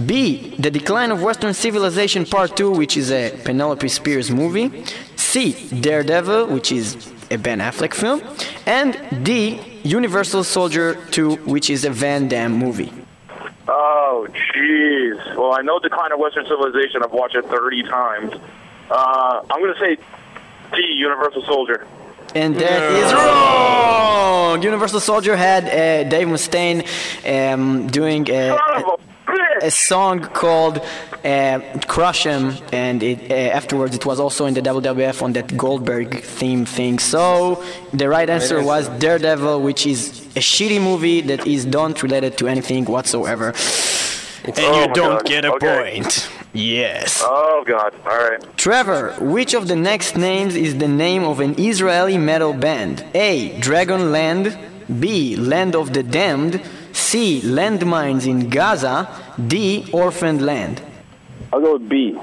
B. The Decline of Western Civilization Part 2, which is a Penelope Spheeris movie. C. Daredevil, which is a Ben Affleck film. And D. Universal Soldier 2, which is a Van Damme movie. Oh, jeez. Well, I know Decline of Western Civilization. I've watched it 30 times. Uh, I'm going to say D, Universal Soldier. And that is wrong! Universal Soldier had uh, Dave Mustaine um, doing a, a a song called uh, Him," and it, uh, afterwards it was also in the WWF on that Goldberg theme thing. So the right answer was Daredevil, which is a shitty movie that is not related to anything whatsoever. And Oh you don't God. get a Okay. point. Yes. Oh, God. All right. Trevor, which of the next names is the name of an Israeli metal band? A. Dragonland. B. Land of the Damned. C. Landmines in Gaza. D. Orphaned Land. I'll go with B.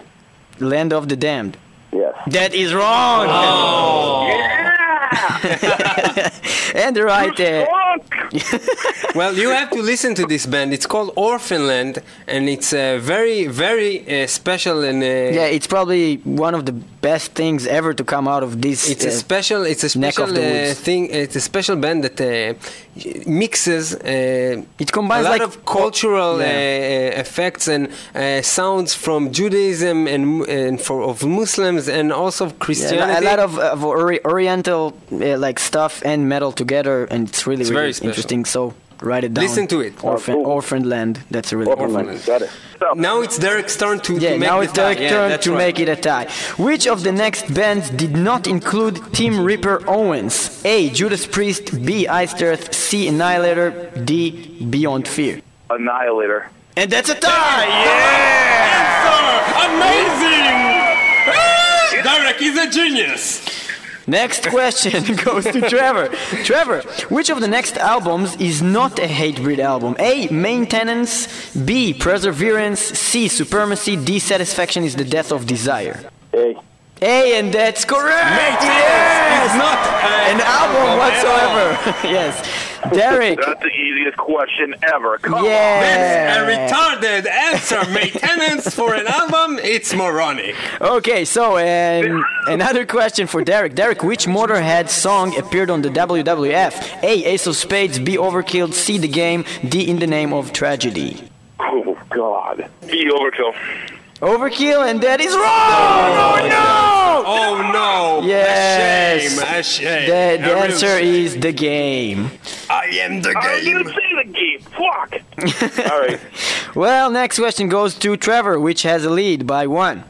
Land of the Damned. Yes. That is wrong. Oh. and the right. Uh, Fuck! Well, you have to listen to this band. It's called Orphaned Land, and it's uh, very, very uh, special and. Uh, yeah, it's probably one of the best things ever to come out of this. It's a uh, special. It's a special uh, thing. It's a special band that uh, mixes. Uh, It combines a lot like of cultural Yeah. uh, effects and uh, sounds from Judaism and and for of Muslims and also of Yeah, a lot of, of ori- Oriental like stuff and metal together, and it's really It's really interesting. So write it down. Listen to it. Orphan, Oh, cool. Orphaned Land. That's a really good one. Got it. now it's Derek's turn to, Yeah, to make now it's tie. Derek's Yeah, turn to right. make it a tie. Which of the next bands did not include Tim Ripper Owens? A. Judas Priest. B. Iced Earth. C. Annihilator. D. Beyond Fear. Annihilator. And that's a tie! Yeah! Amazing! Derek is a genius. Next question goes to Trevor. Trevor, which of the next albums is not a Hatebreed album? A. Maintenance. B. Perseverance. C. Supremacy. D. Satisfaction is the death of desire. A. A, and that's correct! Yes! It's not An album whatsoever. yes. Derek. That's the easiest question ever. Come on. Yeah. A retarded answer. Maintenance for an album. It's moronic. Okay, so um, and another question for Derek. Derek, which Motorhead song appeared on the WWF? A. Ace of Spades. B. Overkill. C. The Game. D. In the Name of Tragedy. Oh, God. B, overkill. Overkill, and Daddy's wrong! Oh no! Oh no! Yes. A shame. A shame. The, the real answer shame. is The Game. I am the I game. didn't say the game. Fuck. All right. Well, next question goes to Trevor, which has a lead by one.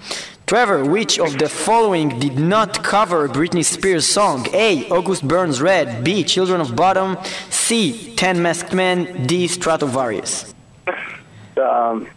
Trevor, which of the following did not cover Britney Spears' song? A. August Burns Red. B. Children of Bodom. C. Ten Masked Men. D. Stratovarius. Um,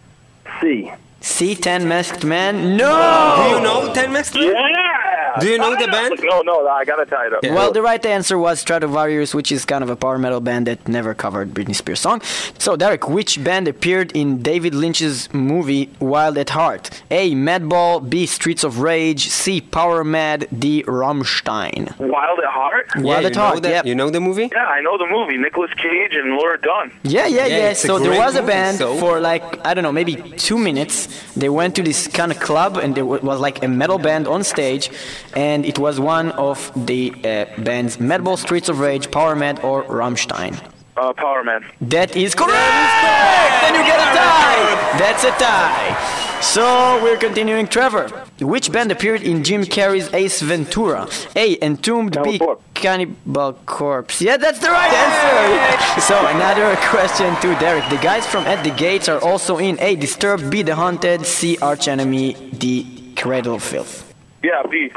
C. C. Ten Masked Man? No Do you know Ten Masked Men? Yeah. Do you know the I band? No, no, I gotta tie it up. Yeah. Well, the right answer was Stratovarius, which is kind of a power metal band that never covered Britney Spears' song. So, Derek, which band appeared in David Lynch's movie Wild at Heart? A. Madball. B. Streets of Rage. C. Power Mad. D. Rammstein. Wild at Heart. Wild at Heart, that- yep. You know the movie? Yeah, I know the movie. Nicolas Cage and Laura Dern. Yeah, yeah, Yeah, yeah. So there great was a band so- for like I don't know, maybe two minutes. They went to this kind of club, and there was like a metal band on stage, and it was one of the uh, bands Madball, Streets of Rage, Power Mad, or Rammstein. Uh, Power Mad. That is correct. Then you get a tie. That's a tie. So we're continuing. Trevor, which band appeared in Jim Carrey's Ace Ventura? A. Entombed. B. Cannibal Corpse. Cannibal Corpse. Yeah, that's the right answer. So another question to Derek. The guys from At the Gates are also in A. Disturbed. B. The Haunted. C. Arch Enemy. D. Cradle of Filth. Yeah, B.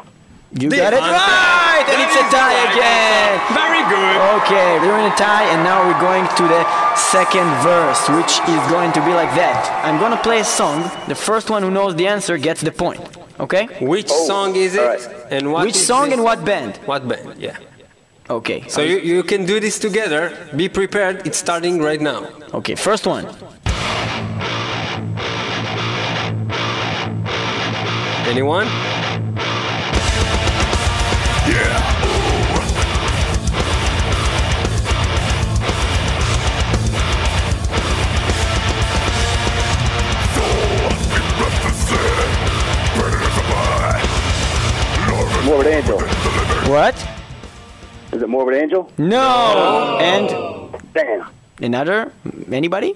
You The got it Haunted. right, and it's a That is the tie right again. Very good. Okay, we're in a tie, and now we're going to the second verse, which is going to be like that. I'm gonna play a song. The first one who knows the answer gets the point. Okay? Which oh, song is it? alright. And what Which is song this? and what band? What band? Yeah. Okay. So you, you can do this together. Be prepared. It's starting right now. Okay, first one. Anyone? Morbid Angel. What? Is it Morbid Angel? No. And Damn. another? Anybody?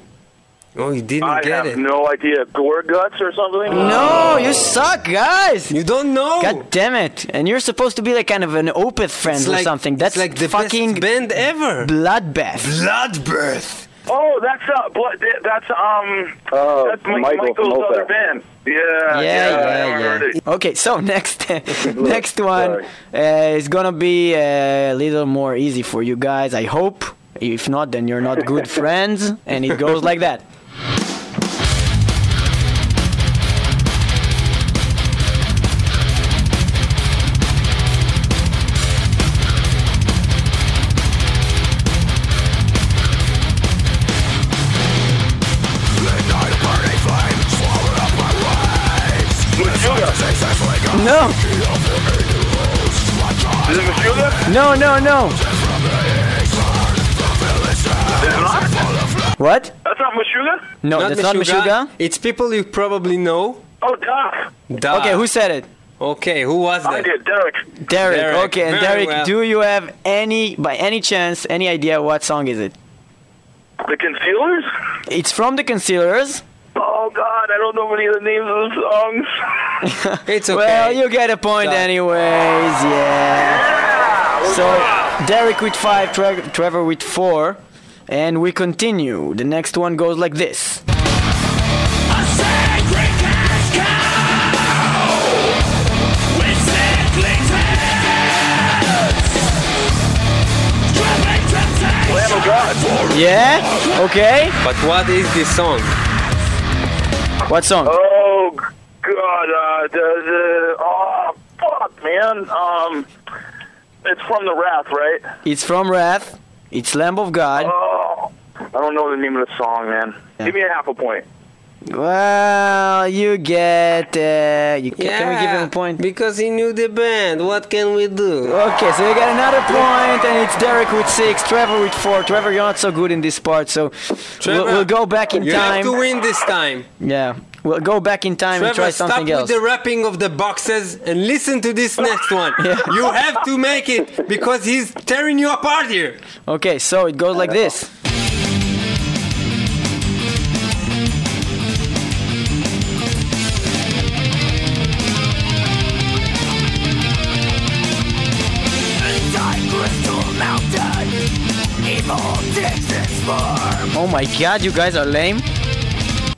Oh, you didn't I get have it. no idea. Gorguts or something? No, you suck, guys. You don't know. God damn it! And you're supposed to be like kind of an Opeth friend it's or like, something. That's it's like the fucking best band ever. bloodbath. Bloodbirth. Oh, that's uh, blood. That's um. Oh, that's Michael from Michael's other band. Yeah. yeah, I yeah, yeah. Okay, so next, next one uh, is gonna be a little more easy for you guys. I hope. If not, then you're not good friends, and it goes like that. No, no, no. Is it not? What? That's not Meshuggah? No, that's not Meshuggah. It's people you probably know. Oh, Doc. Duh. Okay, who said it? Okay, who was that? I that? did, Derek. Derek. Derek, Okay, and very Derek, well. do you have any, by any chance, any idea what song is it? The Concealers? It's from the Concealers. Oh, God, I don't know any of the names of the songs. It's okay. Well, you get a point Done. anyways, yeah. So, Derek with five, Tre- Trevor with four, and we continue. The next one goes like this. Lamb of God. Yeah? Okay. But what is this song? What song? Oh, God. Uh, the, the, oh, fuck, man. Um, it's from The Wrath, right? It's from Wrath. It's Lamb of God. Oh, I don't know the name of the song, man. Give me a half a point. Well, you get. Uh, you, Can we give him a point? Because he knew the band. What can we do? Okay, so you get another point, and it's Derek with six, Trevor with four. Trevor, you're not so good in this part, so we'll, we'll go back in you time. have to win this time. Yeah, we'll go back in time and try Trevor, stop something with the wrapping of the boxes and listen to this next one. You have to make it because he's tearing you apart here. Okay, so it goes like this. Crystal Mountain, evil takes its form. Oh my god, you guys are lame.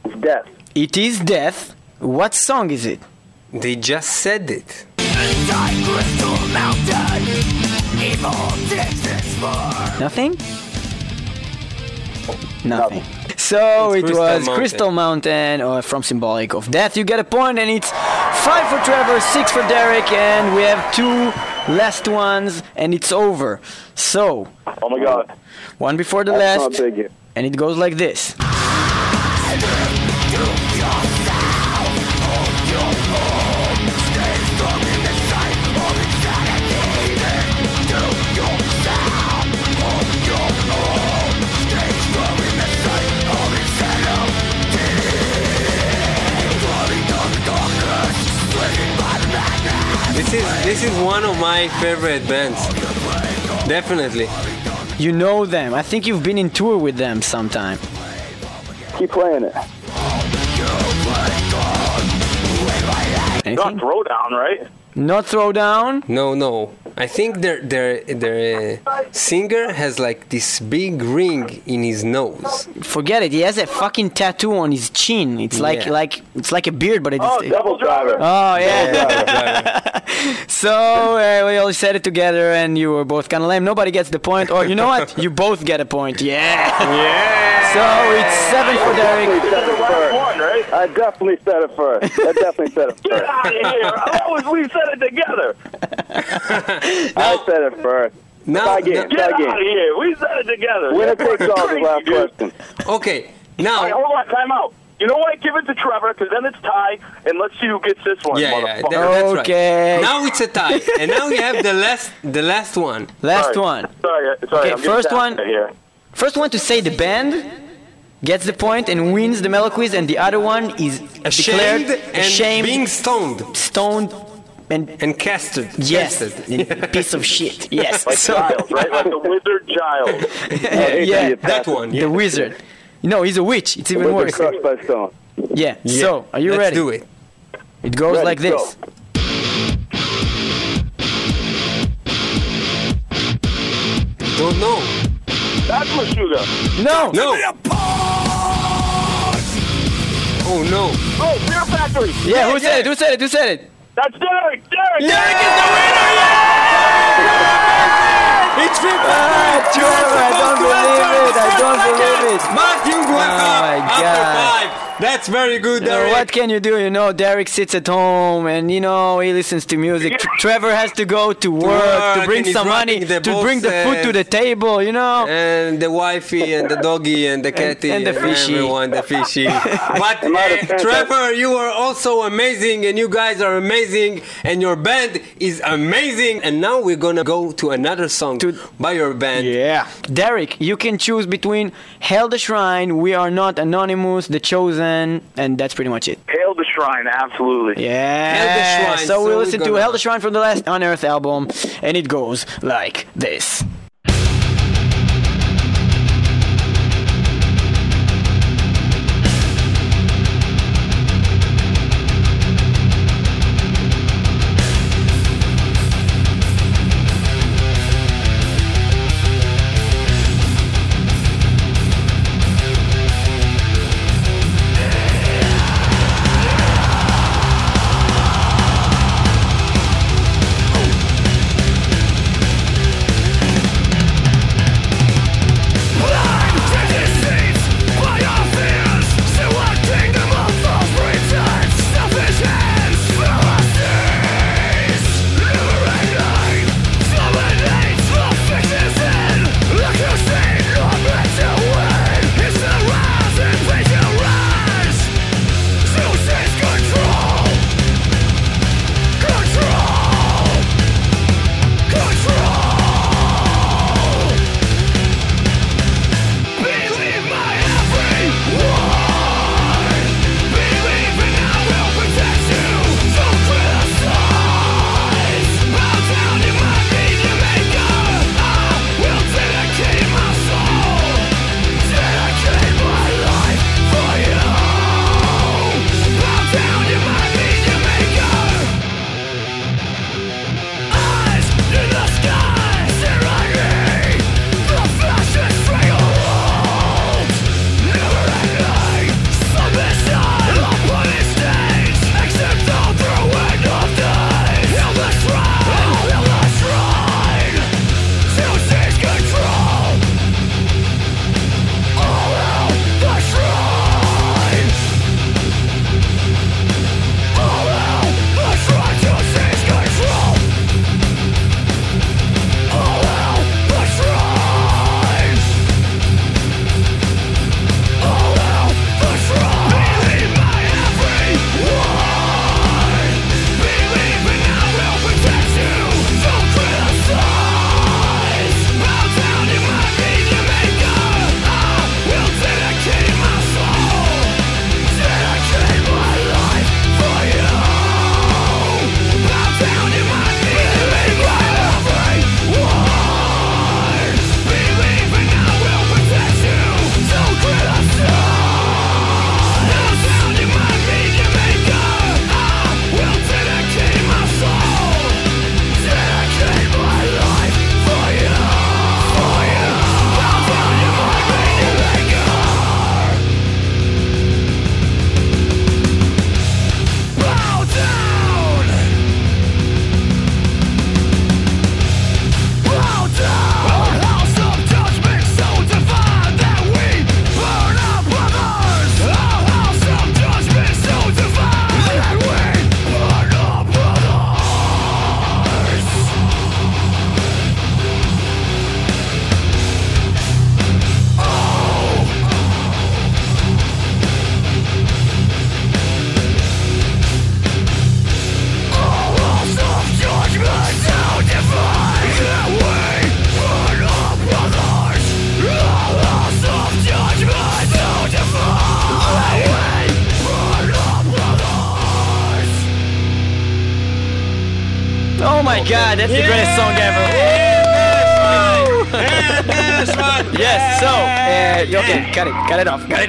It's death. It is death. What song is it? They just said it. Nothing? Nothing. So It's it Crystal was Mountain. Crystal Mountain uh, from Symbolic of Death. You get a point, and it's five for Trevor, six for Derek, and we have two last ones, and it's over. So Oh my God. one before the That's last, not big here. and it goes like this. This is one of my favorite bands. Definitely. You know them. I think you've been in tour with them sometime. Keep playing it. Not Anything? throwdown, right? Not Throwdown. No, no. I think their their their uh, singer has like this big ring in his nose. Forget it. He has a fucking tattoo on his chin. It's like Yeah. like it's like a beard, but it's. Oh, DevilDriver. Oh yeah. so uh, we all said it together, and you were both kind of lame. Nobody gets the point, or you know what? You both get a point. Yeah. Yeah. So it's seven for Derek. That's the last one, right? I definitely said it first. I definitely said it first. Get first. out of here. How was we said it together? I said it first. Now, Try again. now- Get Try out of again. here. We said it together. Winner takes all the last question. okay. All right, Now, hold on, time out. You know what? Give it to Trevor, because then it's tie, and let's see who gets this one, yeah, yeah, motherfucker. that- that's Okay. right. Now it's a tie, and now we have the last the last one. Last Sorry. one. Sorry, sorry. Okay, I'm first down one. Here. First one to say the band gets the point and wins the Mellow Quiz, and the other one is declared Ashamed and ashamed, being stoned stoned, and and casted. yes, casted. and piece of shit. Yes. Like So- Giles, right? Like the wizard Giles. yeah, that one. Yeah. the wizard. No, he's a witch. It's even worse. crushed by stone. Yeah. Yeah. So, are you Let's ready? do it. It goes Ready, like this. Oh, go. Don't know. That's Meshuggah. No. No. Oh no. Oh, Fear Factory. Yeah, who said it? Who said it? Who said it? That's Derek. Derek. Derek is the winner! It's Rip Ah, Trevor, I don't believe it. I don't believe it. Matthew Guaca Oh my after God. Five. That's very good, You know, what can you do? You know, Derek sits at home and you know he listens to music. Tr- Trevor has to go to work, work, to bring some money to bring the food to the table. You know. and the wifey and the doggy and the catty and the fishy. everyone the fishy but Am I uh, Trevor you are also amazing and you guys are amazing and your band is amazing and now we're gonna go to another song To- by your band Yeah. Derek, you can choose between Hail the Shrine, We Are Not Anonymous, The Chosen, and that's pretty much it. Hail the Shrine, absolutely. Yeah. Hail the Shrine, So so we we're listen to gonna- Hail the Shrine from the last Unearth album, and it goes like this.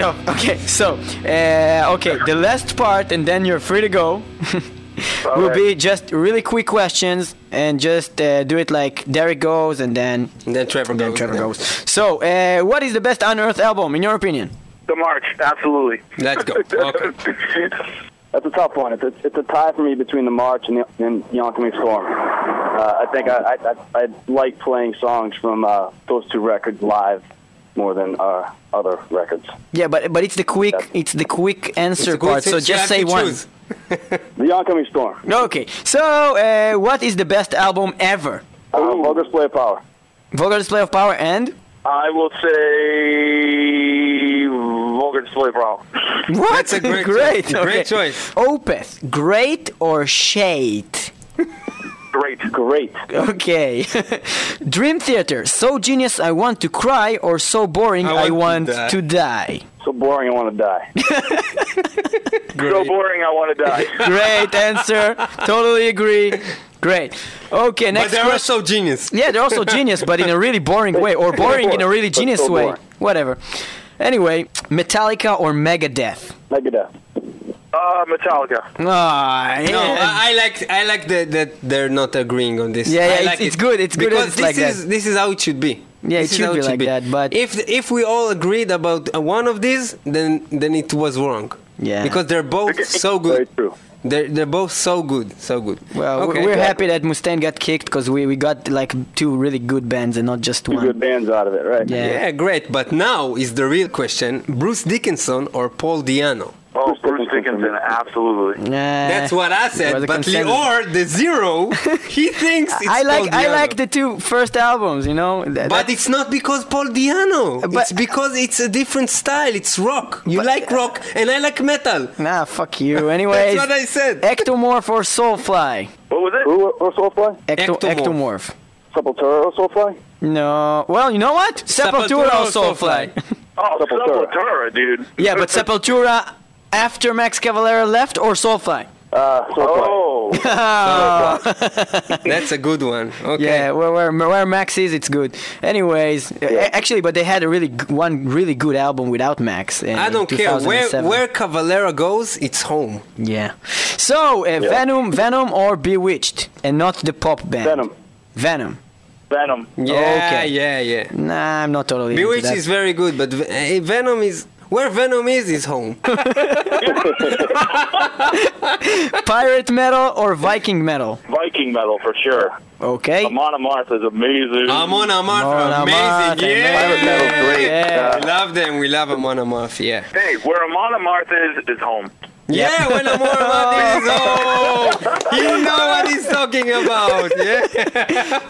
Cut it off, cut it off. Okay, so, uh, okay, the last part, and then you're free to go. will be just really quick questions and just uh, do it like Derek goes and then And then Trevor then goes. Trevor goes. So, uh, what is the best Unearthed album in your opinion? The March, absolutely. Let's go. Okay. That's a tough one. It's a, it's a tie for me between the March and the, and the Oncoming Storm. Uh, I think I, I, I, I like playing songs from uh, those two records live more than uh, other records. Yeah, but but it's the quick it's the quick answer It's a good part. So just say one. choose. The Oncoming Storm. Okay. So, uh, what is the best album ever? Uh, Vulgar Display of Power. Vulgar Display of Power and I will say Vulgar Display Brawl. what? That's a great great. choice. okay. Great choice. Opeth, great or shade? Great. Great. Okay. Dream Theater, so genius I want to cry or so boring I, I want, want to die. to die. So boring, I want to die. So boring, I want to die. Great answer. totally agree. Great. Okay, next. But next they're question. also genius. Yeah, they're also genius, but in a really boring way, or boring in a really genius so way. Whatever. Anyway, Metallica or Megadeth? Megadeth. Uh, Metallica. Ah, yeah. No, I, I like I like that that they're not agreeing on this. Yeah, yeah, I it's- like it's it. good, it's good because it's this like that. is this is how it should be. Yeah, it This is should how be like that, but- if if we all agreed about uh, one of these, then then it was wrong. Yeah. because they're both so Very good. true. They're they're both so good, so good. well, we- okay. we're happy that Mustaine got kicked because we, we got like two really good bands and not just Two one. good bands out of it, right? Yeah. Yeah, great. But now is the real question: Bruce Dickinson or Paul Di'Anno? Bruce Dickinson, absolutely. Nah, That's what I said. But consensus. Lior, the zero, he thinks it's I like Paul I like the two first albums, you know. Th- But it's not because Paul Di'Anno. But- it's because it's a different style. It's rock. You like rock, and I like metal. nah, fuck you. Anyway, That's what I said. Ektomorf or Soulfly? What was it? Who or Soulfly? Ecto- Ektomorf. Ektomorf. Sepultura or Soulfly? No. Well, you know what? Sepultura or Soulfly? Oh, Sepultura. Sepultura, dude. yeah, but Sepultura after Max Cavalera left or Soulfly? Uh, Soulfly. Oh, That's a good one. Okay. Yeah, where, where where Max is, it's good. Anyways, a- actually, but they had a really one really good album without Max. In I don't care where 2007. where Cavalera goes. It's home. Yeah. So uh, Venom, Venom or Bewitched, and not the pop band. Venom. Venom. Venom. Yeah, Okay. yeah, yeah. Nah, I'm not totally. into Bewitched that. is very good, but V- eh, Venom is where Venom is is home. pirate metal or Viking metal. Viking metal for sure. Okay. Amon Amarth is amazing. Amon Amarth, Amon amazing. Amarth, Yeah, Pirate metal's great. Yeah. We love them. We love Amon Amarth. Yeah. Hey, where Amon Amarth is, is home. Yeah, when Amon Amarth is home, you know what he's talking about. Yeah.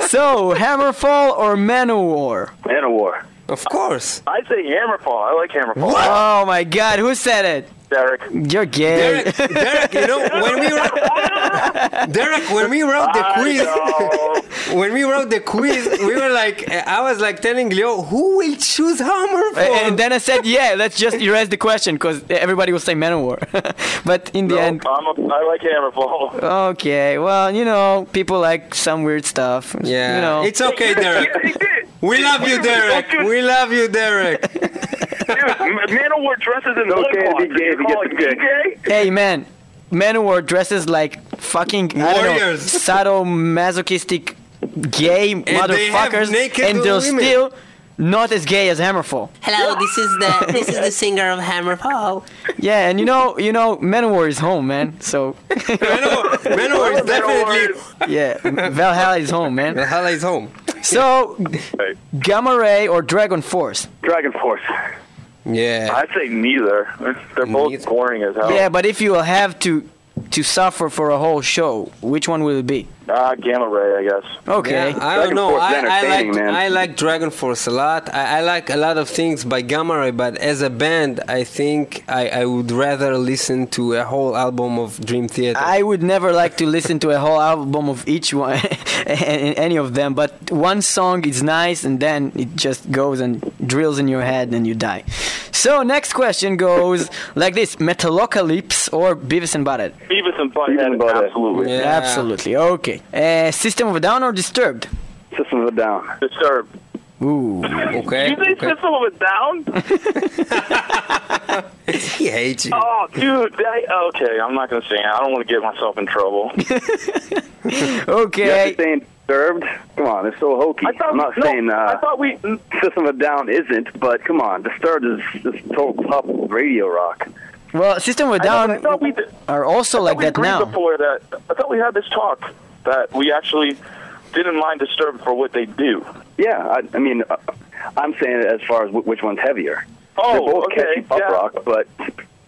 So Hammerfall or Manowar. Manowar. Of course. I say Hammerfall. I like Hammerfall. Oh my God, who said it? Derek. You're gay. Derek, Derek, you know when we wrote, Derek, when we wrote the I quiz, know. when we wrote the quiz, we were like, I was like telling Leo, who will choose Hammer for? and then I said, yeah, let's just erase the question because everybody will say Manowar. but in the No, end, I'm a, I like Hammerfall. okay, well, you know, people like some weird stuff. yeah, You know. it's okay, Derek. We love you, Derek. We love you, Derek. Dude, Manowar dresses in okay to be loincloths. gay You if you call get it the gay? Hey man, Manowar dresses like fucking I don't know, Warriors. sadomasochistic gay they have motherfuckers, naked and they're women. still not as gay as Hammerfall. Hello, this is the this is the singer of Hammerfall. Yeah, and you know, you know, Manowar is home, man. So Manowar, Manowar is definitely. yeah, Valhalla is home, man. The hell is home. So Gamma Ray or Dragon Force? Dragon Force. Yeah. I'd say neither. They're both Neither. boring as hell. Yeah, but if you will have to to suffer for a whole show, which one will it be? Ah, Gamma Ray, I guess. Okay. Yeah, I don't know. I, I like entertaining, man. I like Dragon Force a lot. I, I like a lot of things by Gamma Ray, but as a band, I think I, I would rather listen to a whole album of Dream Theater. I would never like to listen to a whole album of each one, any of them. But one song is nice, and then it just goes and drills in your head, and you die. So next question goes like this: Metalocalypse or Beavis and Butthead? Beavis Beavis and Butthead, Butthead. absolutely. Yeah. Absolutely. Okay. Uh, System of a Down or Disturbed? System of a Down. Disturbed. Ooh. Okay. You say okay. System of a Down? he hates you. Oh, dude. That, okay, I'm not gonna say. it. I don't want to get myself in trouble. Okay. You're saying Disturbed? Come on, it's so hokey. I thought, I'm not no, saying uh, I thought we. System of a Down isn't, but come on, Disturbed is just total pop radio rock. Well, System of a I, know, but I Down thought we. Did, are also I like thought we that agreed now. Before that, I thought we had this talk that we actually didn't mind Disturbed for what they do. Yeah, I, I mean, uh, I'm saying it as far as which one's heavier. They're Oh, both okay. catchy pop yeah. rock, but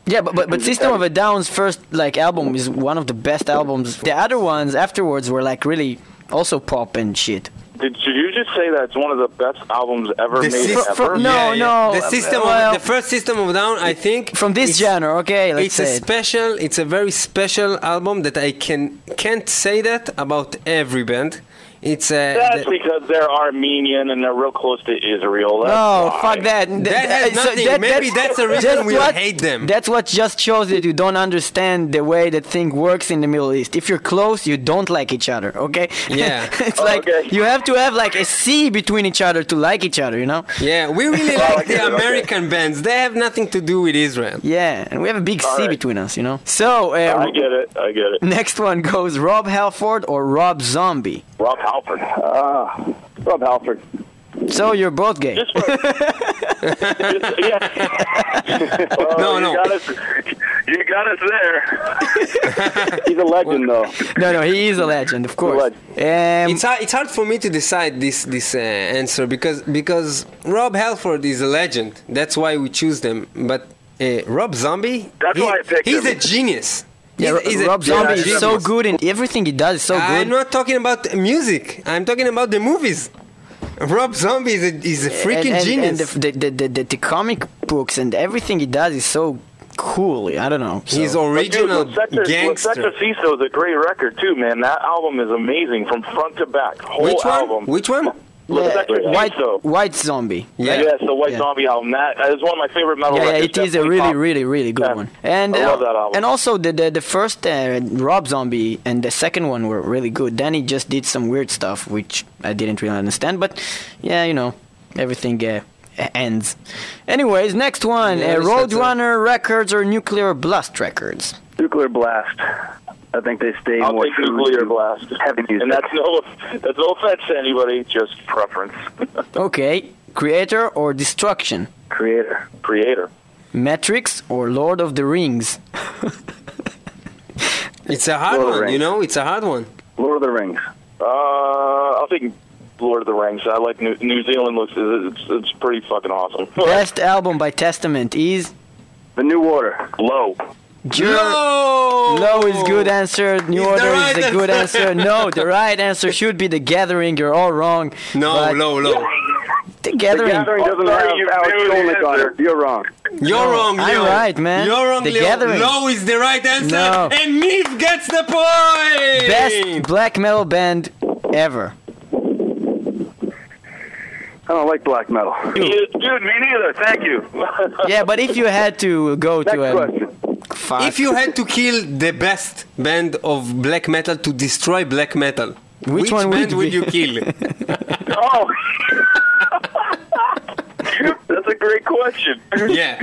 Yeah, but, but but System of a Down's first like album is one of the best albums. The other ones afterwards were like really also pop and shit. Did, did you just say that it's one of the best albums ever The made sys- ever? no, no, The system, well- the first system of Down, I think, From this it's- genre, okay, let's it's say a it. special. It's a very special album that I can can't say that about every band. It's a That's the- because they're Armenian and they're real close to Israel. That's No, why. fuck that. Th- That has th- so nothing- maybe that's the reason we what- hate them. That's what just shows that you don't understand the way that thing works in the Middle East. If you're close, you don't like each other, okay? Yeah. it's Oh, like okay. you have to have like a sea between each other to like each other, you know? yeah, we really Oh, like the okay, okay. American bands. They have nothing to do with Israel. Yeah, and we have a big sea All right. between us, you know? So, uh, I get it. I get it. next one goes Rob Halford or Rob Zombie. Rob Halford. Ah, Rob Halford. So you're both gay. Just for, just, yeah. Oh, No, you no. Got us, you got us there. He's a legend, though. no, no, he is a legend, of course. legend. Um, It's hard, it's hard for me to decide this this uh, answer because because Rob Halford is a legend. That's why we choose them. But uh, Rob Zombie, That's he- why I picked he's him. a genius. Yeah, He's- he's a- Rob Zombie he's is so good and everything he does is so good. I'm not talking about music. I'm talking about the movies. Rob Zombie is a, is a freaking and, and, genius. And the, the, the, the, the comic books and everything he does is so cool. I don't know. So- He's Dude, original Lecter gangster. Ciso is a great record too, man. That album is amazing from front to back. Whole Which one? album. Which one? Yeah, White, Ciso. White Zombie. Yeah. Yes, the White Yeah. Zombie album. That is one of my favorite metal Yeah, yeah, records. it is a really, top. really, really good Yeah. one. And I uh, love that album. and also the the, the first uh, Rob Zombie and the second one were really good. Then he just did some weird stuff which I didn't really understand. But yeah, you know, everything uh, ends. Anyways, next one: Yeah, uh, that's- that's it. Roadrunner Records or Nuclear Blast Records. Nuclear Blast. I think they stay I'll more take true Nuclear to Blast. heavy music. And that's no that's no offense to anybody, just preference. Okay, Kreator or Destruction. Kreator. Kreator. Matrix or Lord of the Rings. It's a hard Lord one, you know. It's a hard one. Lord of the Rings. Uh, I'll take Lord of the Rings. I like New, New Zealand. Looks it's it's pretty fucking awesome. Best album by Testament is The New Order. Low. Jur- No, Low is good answer. New It's the Order right is the good answer. answer. No, the right answer should be The Gathering. You're all wrong. No, But low, low. The The Gathering. Gathering doesn't have you Alex Skolnick on answer. it. You're wrong. You're wrong, I'm Leo. right, man. You're wrong, The Leo. Gathering. Low is the right answer, No. and Neve gets the point. Best black metal band ever. I don't like black metal. Dude, me neither. Thank you. Yeah, but if you had to go Next to a question. Fuck. If you had to kill the best band of black metal to destroy black metal, Which one band it would you kill? oh. That's a great question. yeah.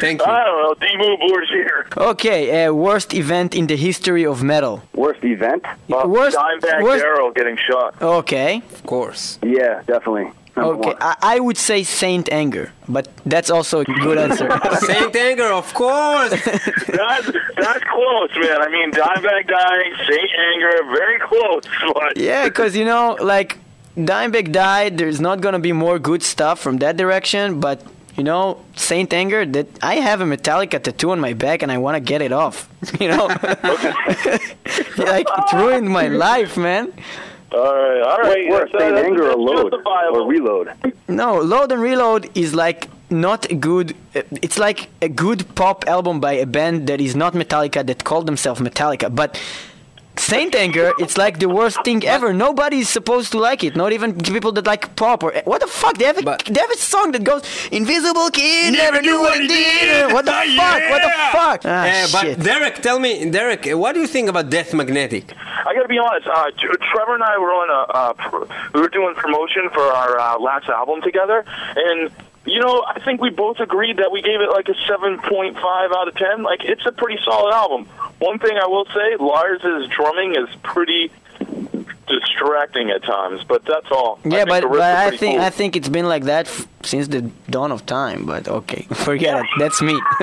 Thank you. I don't know. Dimmu Borgir. Okay, uh, worst event in the history of metal. Worst event? Uh, Worst- Dimebag worst- Darrell getting shot. Okay, Of course. Yeah, definitely. Number okay. I, I would say Saint Anger, but that's also a good answer. Saint Anger, of course. That's, that's close, man. I mean, Dimebag dying, Saint Anger, very close. But Yeah, because you know, like Dimebag died. There's not gonna be more good stuff from that direction. But you know, Saint Anger. That I have a Metallica tattoo on my back, and I want to get it off. You know, like it ruined my life, man. All right, all right. Worst, that's, uh, Saint that's- Anger or Load? justifiable. Or Reload? No, Load and Reload is like not a good. It's like a good pop album by a band that is not Metallica that called themselves Metallica, but. Saint Anger, it's like the worst thing ever. Nobody's supposed to like it. Not even people that like pop or what the fuck. They have a, But- they have a song that goes Invisible Kid never knew what he did. What the fuck? What the fuck? Ah, Uh, but shit. Derek, tell me, Derek, what do you think about Death Magnetic? I gotta be honest. Uh, Trevor and I were on a uh, pr- we were doing promotion for our uh, last album together, and you know I think we both agreed that we gave it like a seven point five out of ten. Like it's a pretty solid album. One thing I will say, Lars's drumming is pretty distracting at times, but that's all. Yeah, think but, the but I think cool. I think it's been like that f- since the dawn of time. But okay, forget it. That's me.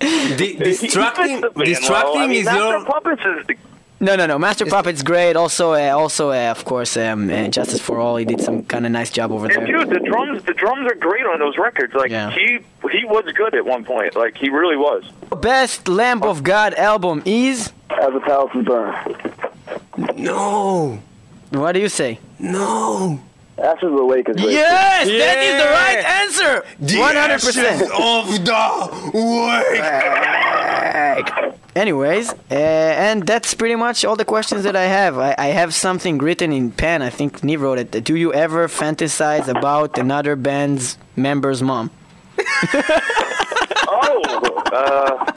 Di- He- he distracting, the band distracting well. I mean, is Master your. Puppets is the no, no, no. Master Puppet's great. Also, uh, also, uh, of course, um, uh, Justice for All. He did some kind of nice job over And there. dude, the drums, the drums are great on those records. Like Yeah. he, he was good at one point. Like he really was. Best Lamb of God album is. As the palaces burn. No, What do you say? no. Ashes of the Wake is great. Yes, that is the right answer. One hundred percent. of the wake. Anyways, uh, and that's pretty much all the questions that I have. I, I have something written in pen. I think Niv wrote it. Do you ever fantasize about another band's member's mom? Oh, uh,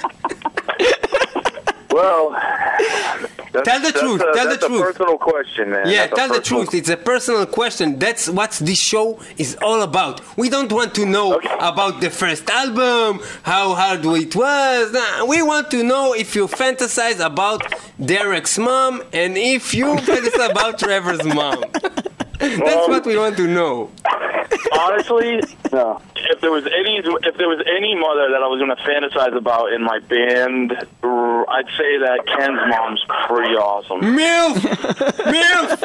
well. That's, Tell the truth, A, tell the that's truth. personal question, man. Yeah, That's tell the truth. It's a personal question. That's what this show is all about. We don't want to know Okay. about the first album, how hard it was. Nah, we want to know if you fantasize about Derek's mom and if you fantasize about Trevor's mom. That's um, what we want to know. Honestly, No. if there was any, if there was any mother that I was going to fantasize about in my band, I'd say that Ken's mom's pretty awesome. MILF! MILF!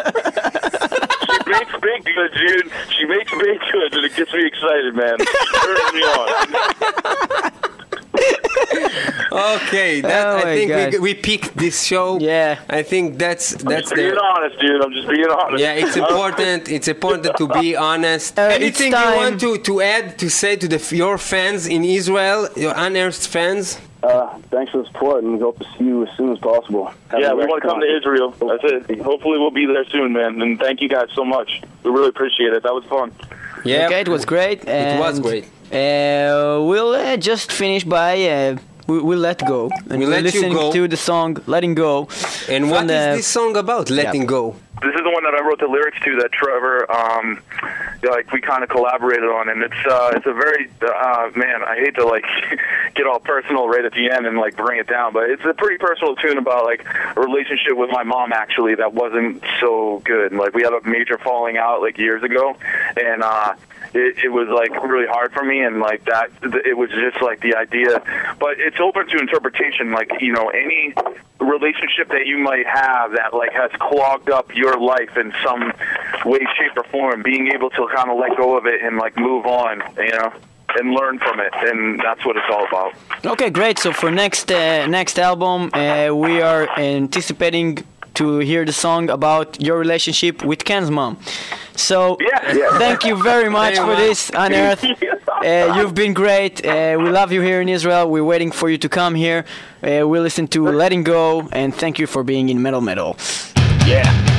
She makes baked goods, dude. She makes baked goods, and it gets me excited, man. She turns me on. Okay, that, Oh I think God. we, we picked this show. Yeah. I think that's that's Just being the honest, dude. I'm just being honest. Yeah, it's important. It's important to be honest. Uh, it's Anything you want to, to add to say to the your fans in Israel, your unearthed fans? Uh, thanks for the support, and we hope to see you as soon as possible. Have Yeah, we want to come to. Israel. That's it. Hopefully, we'll be there soon, man. And thank you guys so much. We really appreciate it. That was fun. Yeah, Okay, it was great. It was great. Uh, we'll uh, just finish by uh, we, we'll let go and We we're let you listening go. to the song "Letting Go." And from what is the- this song about? Letting go. This is the one that I wrote the lyrics to that Trevor, um, like we kind of collaborated on, and it's uh, it's a very uh, man. I hate to like get all personal right at the end and like bring it down, but it's a pretty personal tune about like a relationship with my mom actually that wasn't so good. Like we had a major falling out like years ago, and uh, it, it was like really hard for me, and like that it was just like the idea. But it's open to interpretation. Like you know any relationship that you might have that like has clogged up your life in some way, shape, or form, being able to kind of let go of it and like move on, you know, and learn from it, and that's what it's all about. Okay, great. So for next uh, next album, uh, we are anticipating to hear the song about your relationship with Ken's mom. So Yeah, yeah. thank you very much for man. this, Unearth. Uh, you've been great. Uh, we love you here in Israel. We're waiting for you to come here. Uh, we listen to Letting Go, and thank you for being in Metal Metal. Yeah.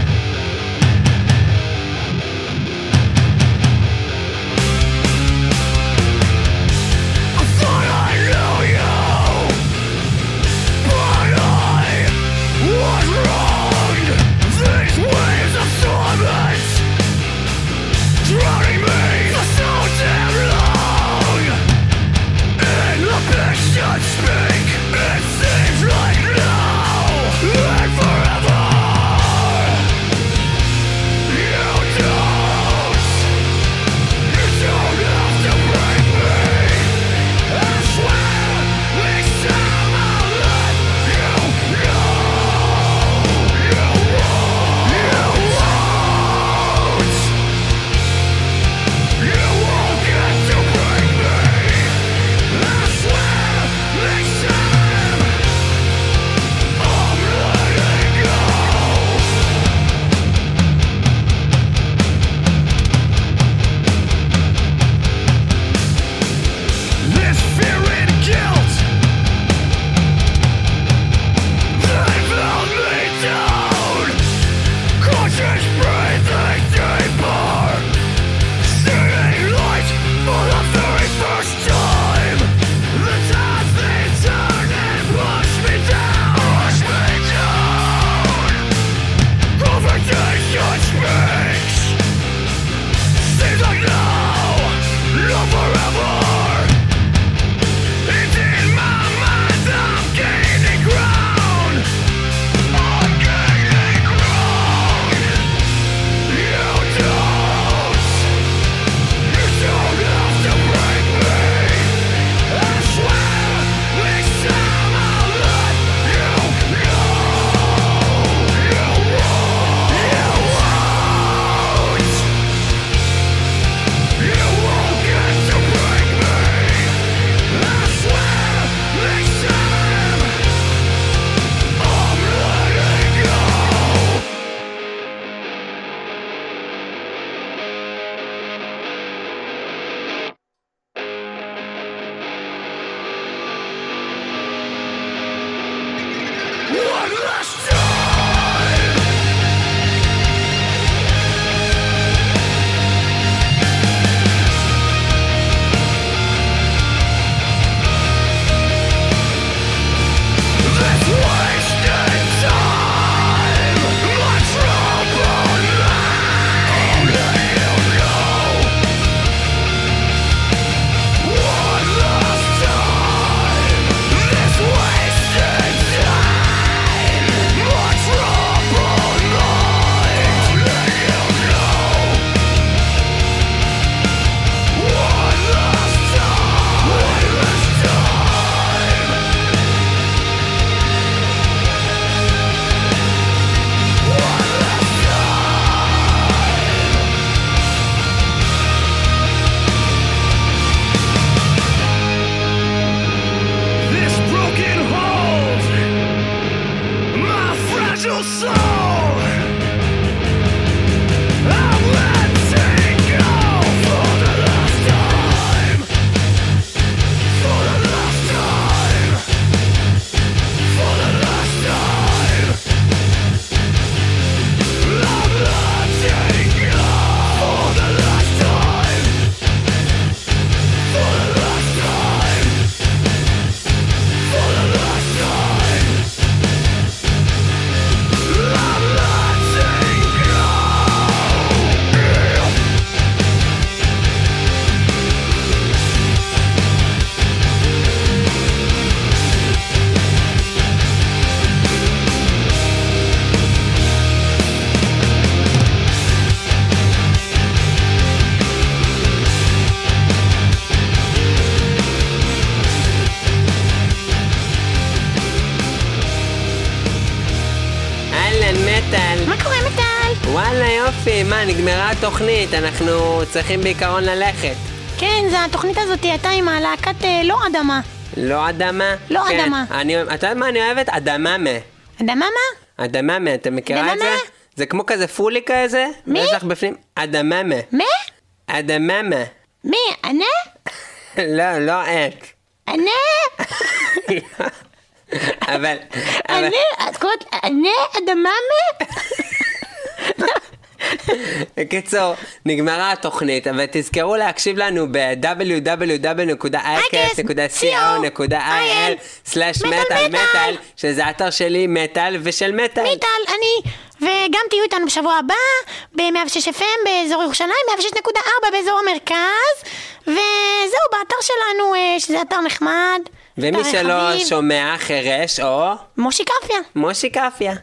התוכנית, אנחנו צריכים בעיקרון ללכת. כן, זה התוכנית הזאת הייתה עם הלהקת אה, לא אדמה. לא אדמה? לא כן. אדמה. אני, את יודעת מה אני אוהבת? אדממה. אדמה מה? אדממה, אתה מכירה את זה? אדממה? זה כמו כזה פולי כזה? מי? ויש לך בפנים... אדממה. מה? אדממה. מי? אני? לא, לא את. אני? אבל... אבל- אני? את קוראת אני אדמה מה? בקיצור, נגמרה התוכנית, אבל תזכרו להקשיב לנו ב-www.icast.co.il/מטאל מטאל, שזה האתר שלי מטאל ושל מטאל. מיטל, אני, וגם תהיו איתנו בשבוע הבא ב-106 FM באזור ירושלים, 106.4 באזור המרכז, וזהו, באתר שלנו, אה, שזה אתר נחמד. ומי אתר שלא חביב. שומע חירש או מושי קפיה. מושי קפיה.